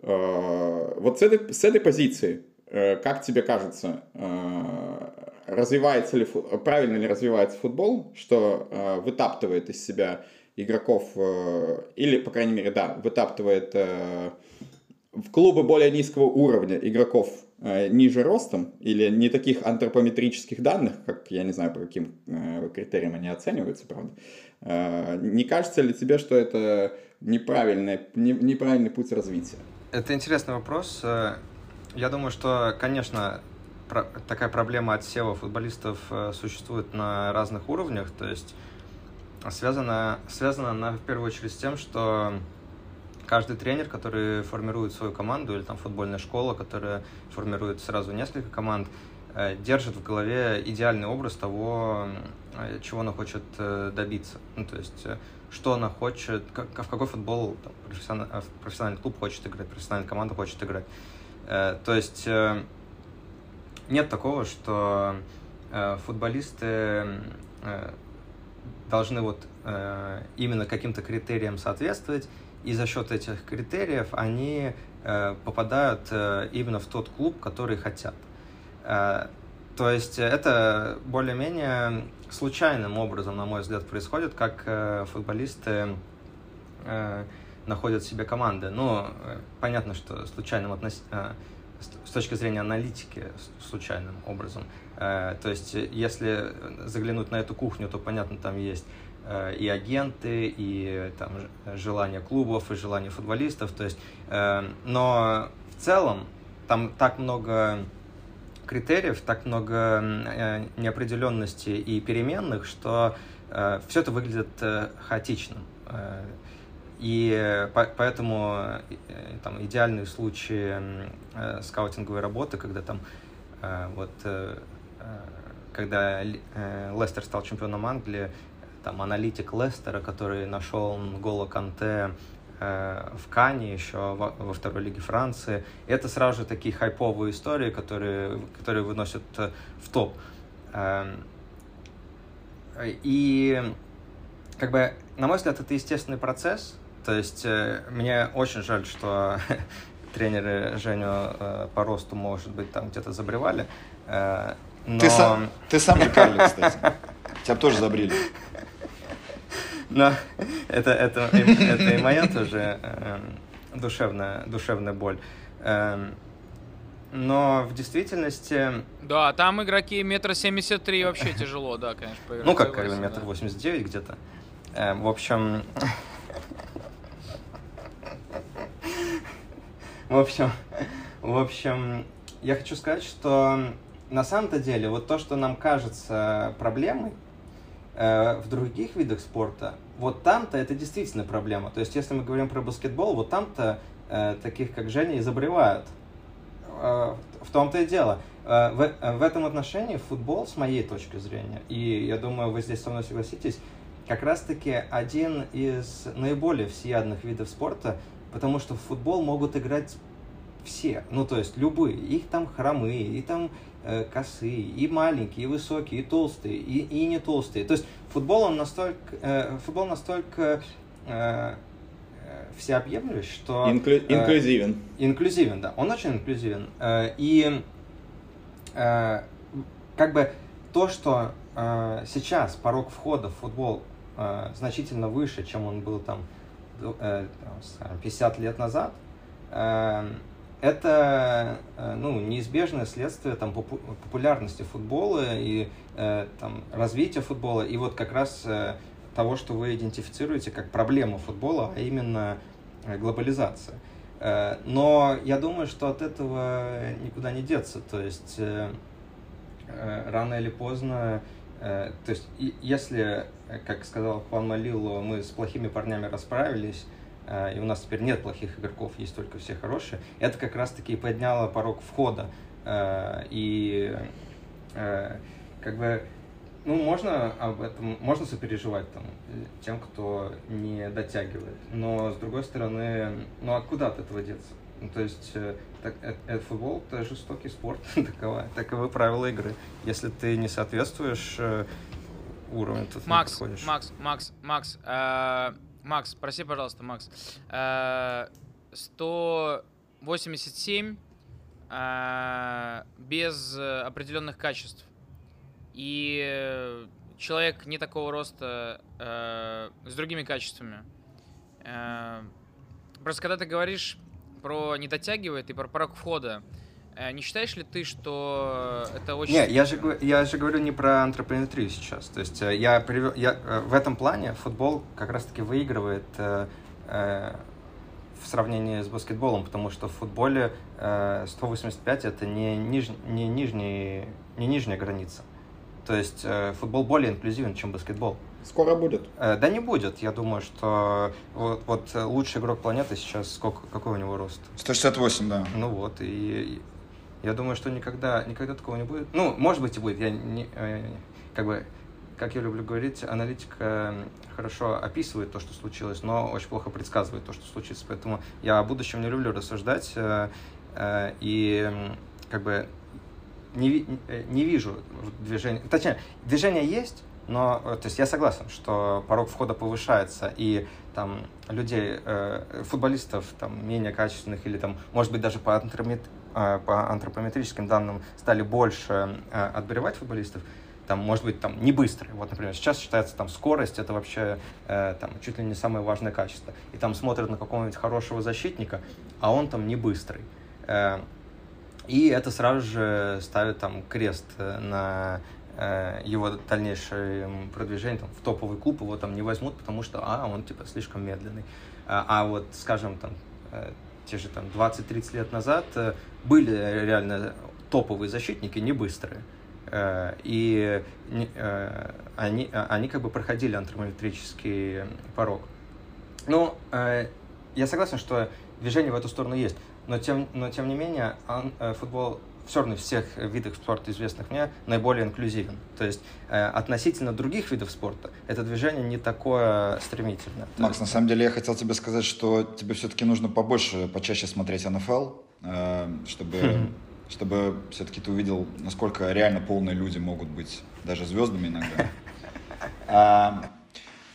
Э, вот с этой, с этой позиции, э, как тебе кажется, развивается ли, правильно ли развивается футбол, что вытаптывает из себя игроков, или, по крайней мере, да, вытаптывает в клубы более низкого уровня игроков ниже ростом, или не таких антропометрических данных, как, я не знаю, по каким критериям они оцениваются, правда. Э, не кажется ли тебе, что это неправильный, не, неправильный путь развития? Это интересный вопрос. Э, я думаю, что, конечно, такая проблема отсева футболистов э, существует на разных уровнях, то есть связана, связана она в первую очередь с тем, что каждый тренер, который формирует свою команду, или там футбольная школа, которая формирует сразу несколько команд, э, держит в голове идеальный образ того, чего она хочет добиться. Ну, то есть, что она хочет, как, в какой футбол там, профессиональный, профессиональный клуб хочет играть, профессиональная команда хочет играть. То есть, нет такого, что э, футболисты э, должны вот э, именно каким-то критериям соответствовать, и за счет этих критериев они э, попадают э, именно в тот клуб, который хотят. Э, то есть это более-менее случайным образом, на мой взгляд, происходит, как э, футболисты э, находят себе команды. Ну, э, понятно, что случайным относительно с точки зрения аналитики случайным образом. Э, то есть, если заглянуть на эту кухню, то, понятно, там есть э, и агенты, и там желания клубов, и желания футболистов. То есть, э, но в целом там так много критериев, так много неопределенности и переменных, что все это выглядит хаотичным. И поэтому э, там, идеальные случаи э, скаутинговой работы, когда там э, вот когда Лестер стал чемпионом Англии, там аналитик Лестера, который нашел Голо Канте в Кане еще во, второй лиге Франции. Это сразу же такие хайповые истории, которые, которые выносят в топ. Эм, и как бы, на мой взгляд, это естественный процесс, то есть э, мне очень жаль, что тренеры Женю э, по росту, может быть, там где-то забревали. Э, но... Ты сам, ты сам Рикарли, кстати. Тебя тоже забрили. Но это, это, это и моя тоже душевная, душевная боль. Эм, но в действительности... Да, там игроки метр семьдесят три вообще тяжело, да, конечно, поиграть. Ну, как, метр восемьдесят девять где-то. В общем, В общем, в общем, я хочу сказать, что на самом-то деле вот то, что нам кажется проблемой э, в других видах спорта, вот там-то это действительно проблема. То есть, если мы говорим про баскетбол, вот там-то э, таких, как Женя, изобревают. Э, в том-то и дело. Э, в, в этом отношении футбол, с моей точки зрения, и я думаю, вы здесь со мной согласитесь, как раз-таки один из наиболее всеядных видов спорта, потому что в футбол могут играть все, ну то есть любые, их там хромые, и там э, косые, и маленькие, и высокие, и толстые, и, и не толстые. То есть футбол он настолько, э, футбол настолько э, всеобъемлющ, что... Инклю... Инклюзивен. Э, инклюзивен, да. Он очень инклюзивен. Э, и э, как бы то, что э, сейчас порог входа в футбол э, значительно выше, чем он был там э, 50 лет назад, э, это э, ну, неизбежное следствие там, популярности футбола и э, там, развития футбола. И вот как раз э, того, что вы идентифицируете как проблему футбола, а именно глобализация. Но я думаю, что от этого никуда не деться. То есть рано или поздно, то есть если, как сказал Хуан Малило, мы с плохими парнями расправились, и у нас теперь нет плохих игроков, есть только все хорошие, это как раз-таки подняло порог входа. И как бы ну, можно об этом, можно сопереживать там, тем, кто не дотягивает. Но, с другой стороны, ну, а куда от этого деться? Ну, то есть, э, так, это футбол — это жестокий спорт, такова, таковы правила игры. Если ты не соответствуешь э, уровню, то ты Макс, не подходишь. Макс, Макс, Макс, э, Макс, проси, пожалуйста, Макс. Э, 187 э, без определенных качеств и человек не такого роста э, с другими качествами. Э, просто когда ты говоришь про не дотягивает и про порог входа, э, не считаешь ли ты, что это очень... Не, я же, я же говорю не про антропометрию сейчас. То есть э, я, привел, я э, в этом плане футбол как раз-таки выигрывает э, э, в сравнении с баскетболом, потому что в футболе э, 185 это не, ниж, не, нижний, не нижняя граница. То есть э, футбол более инклюзивен, чем баскетбол. Скоро будет? Э, да не будет. Я думаю, что вот, вот лучший игрок планеты сейчас, сколько, какой у него рост? 168, да. Ну вот, и я думаю, что никогда, никогда такого не будет. Ну, может быть и будет. Я не, э, как бы, как я люблю говорить, аналитика хорошо описывает то, что случилось, но очень плохо предсказывает то, что случится. Поэтому я о будущем не люблю рассуждать. Э, э, и как бы не, э, не вижу движения. Точнее, движение есть, но э, то есть я согласен, что порог входа повышается, и там людей, э, футболистов там менее качественных или там, может быть, даже по, э, по антропометрическим данным стали больше э, отбирать футболистов, там, может быть, там, не быстрые. Вот, например, сейчас считается там скорость, это вообще э, там, чуть ли не самое важное качество. И там смотрят на какого-нибудь хорошего защитника, а он там не быстрый. Э, и это сразу же ставит там крест э, на э, его дальнейшее продвижение там, в топовый клуб, его там не возьмут, потому что, а, он типа слишком медленный. А, а вот, скажем, там, э, те же там 20-30 лет назад э, были реально топовые защитники, не быстрые. Э, и э, они, они как бы проходили антропометрический порог. Ну, я согласен, что движение в эту сторону есть. Но тем, но тем не менее, футбол все равно всех видов спорта, известных мне, наиболее инклюзивен. То есть э, относительно других видов спорта это движение не такое стремительное. Макс, на самом деле я хотел тебе сказать, что тебе все-таки нужно побольше, почаще смотреть НФЛ, э, чтобы, чтобы все-таки ты увидел, насколько реально полные люди могут быть даже звездами иногда. А,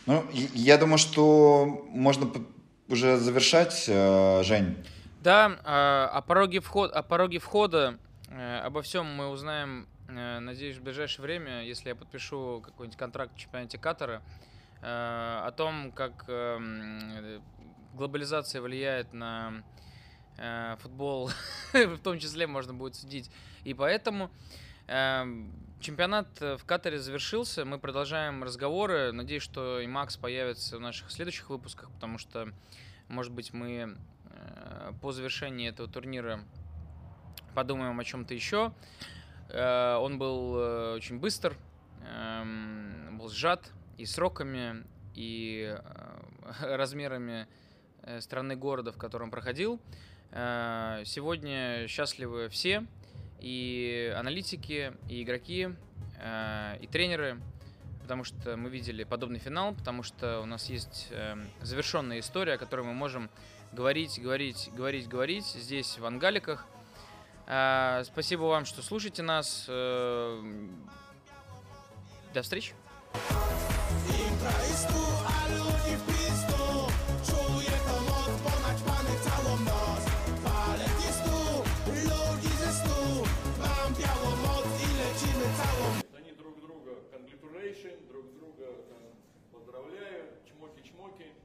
ну, я думаю, что можно уже завершать, э, Жень. Да, а, о пороге, вход, о пороге входа, обо всем мы узнаем, э, надеюсь, в ближайшее время, если я подпишу какой-нибудь контракт в чемпионате Катара, э, о том, как эм, глобализация влияет на футбол, в том числе можно будет судить. И поэтому эм, чемпионат в Катаре завершился, мы продолжаем разговоры. Надеюсь, что и Макс появится в наших следующих выпусках, потому что, может быть, мы Э, по завершении этого турнира подумаем о чем-то еще. Э, он был э, очень быстр, эм, был сжат и сроками, и размерами страны города, в котором проходил. Сегодня счастливы все, и аналитики, и игроки, и тренеры, потому что мы видели подобный финал, потому что у нас есть э, завершенная история, о которой мы можем говорить, говорить, говорить, говорить здесь, в Ангаликах. Э, спасибо вам, что слушаете нас. Э, до встречи. Друг друга congratulation, друг друга э, поздравляю, чмоки-чмоки.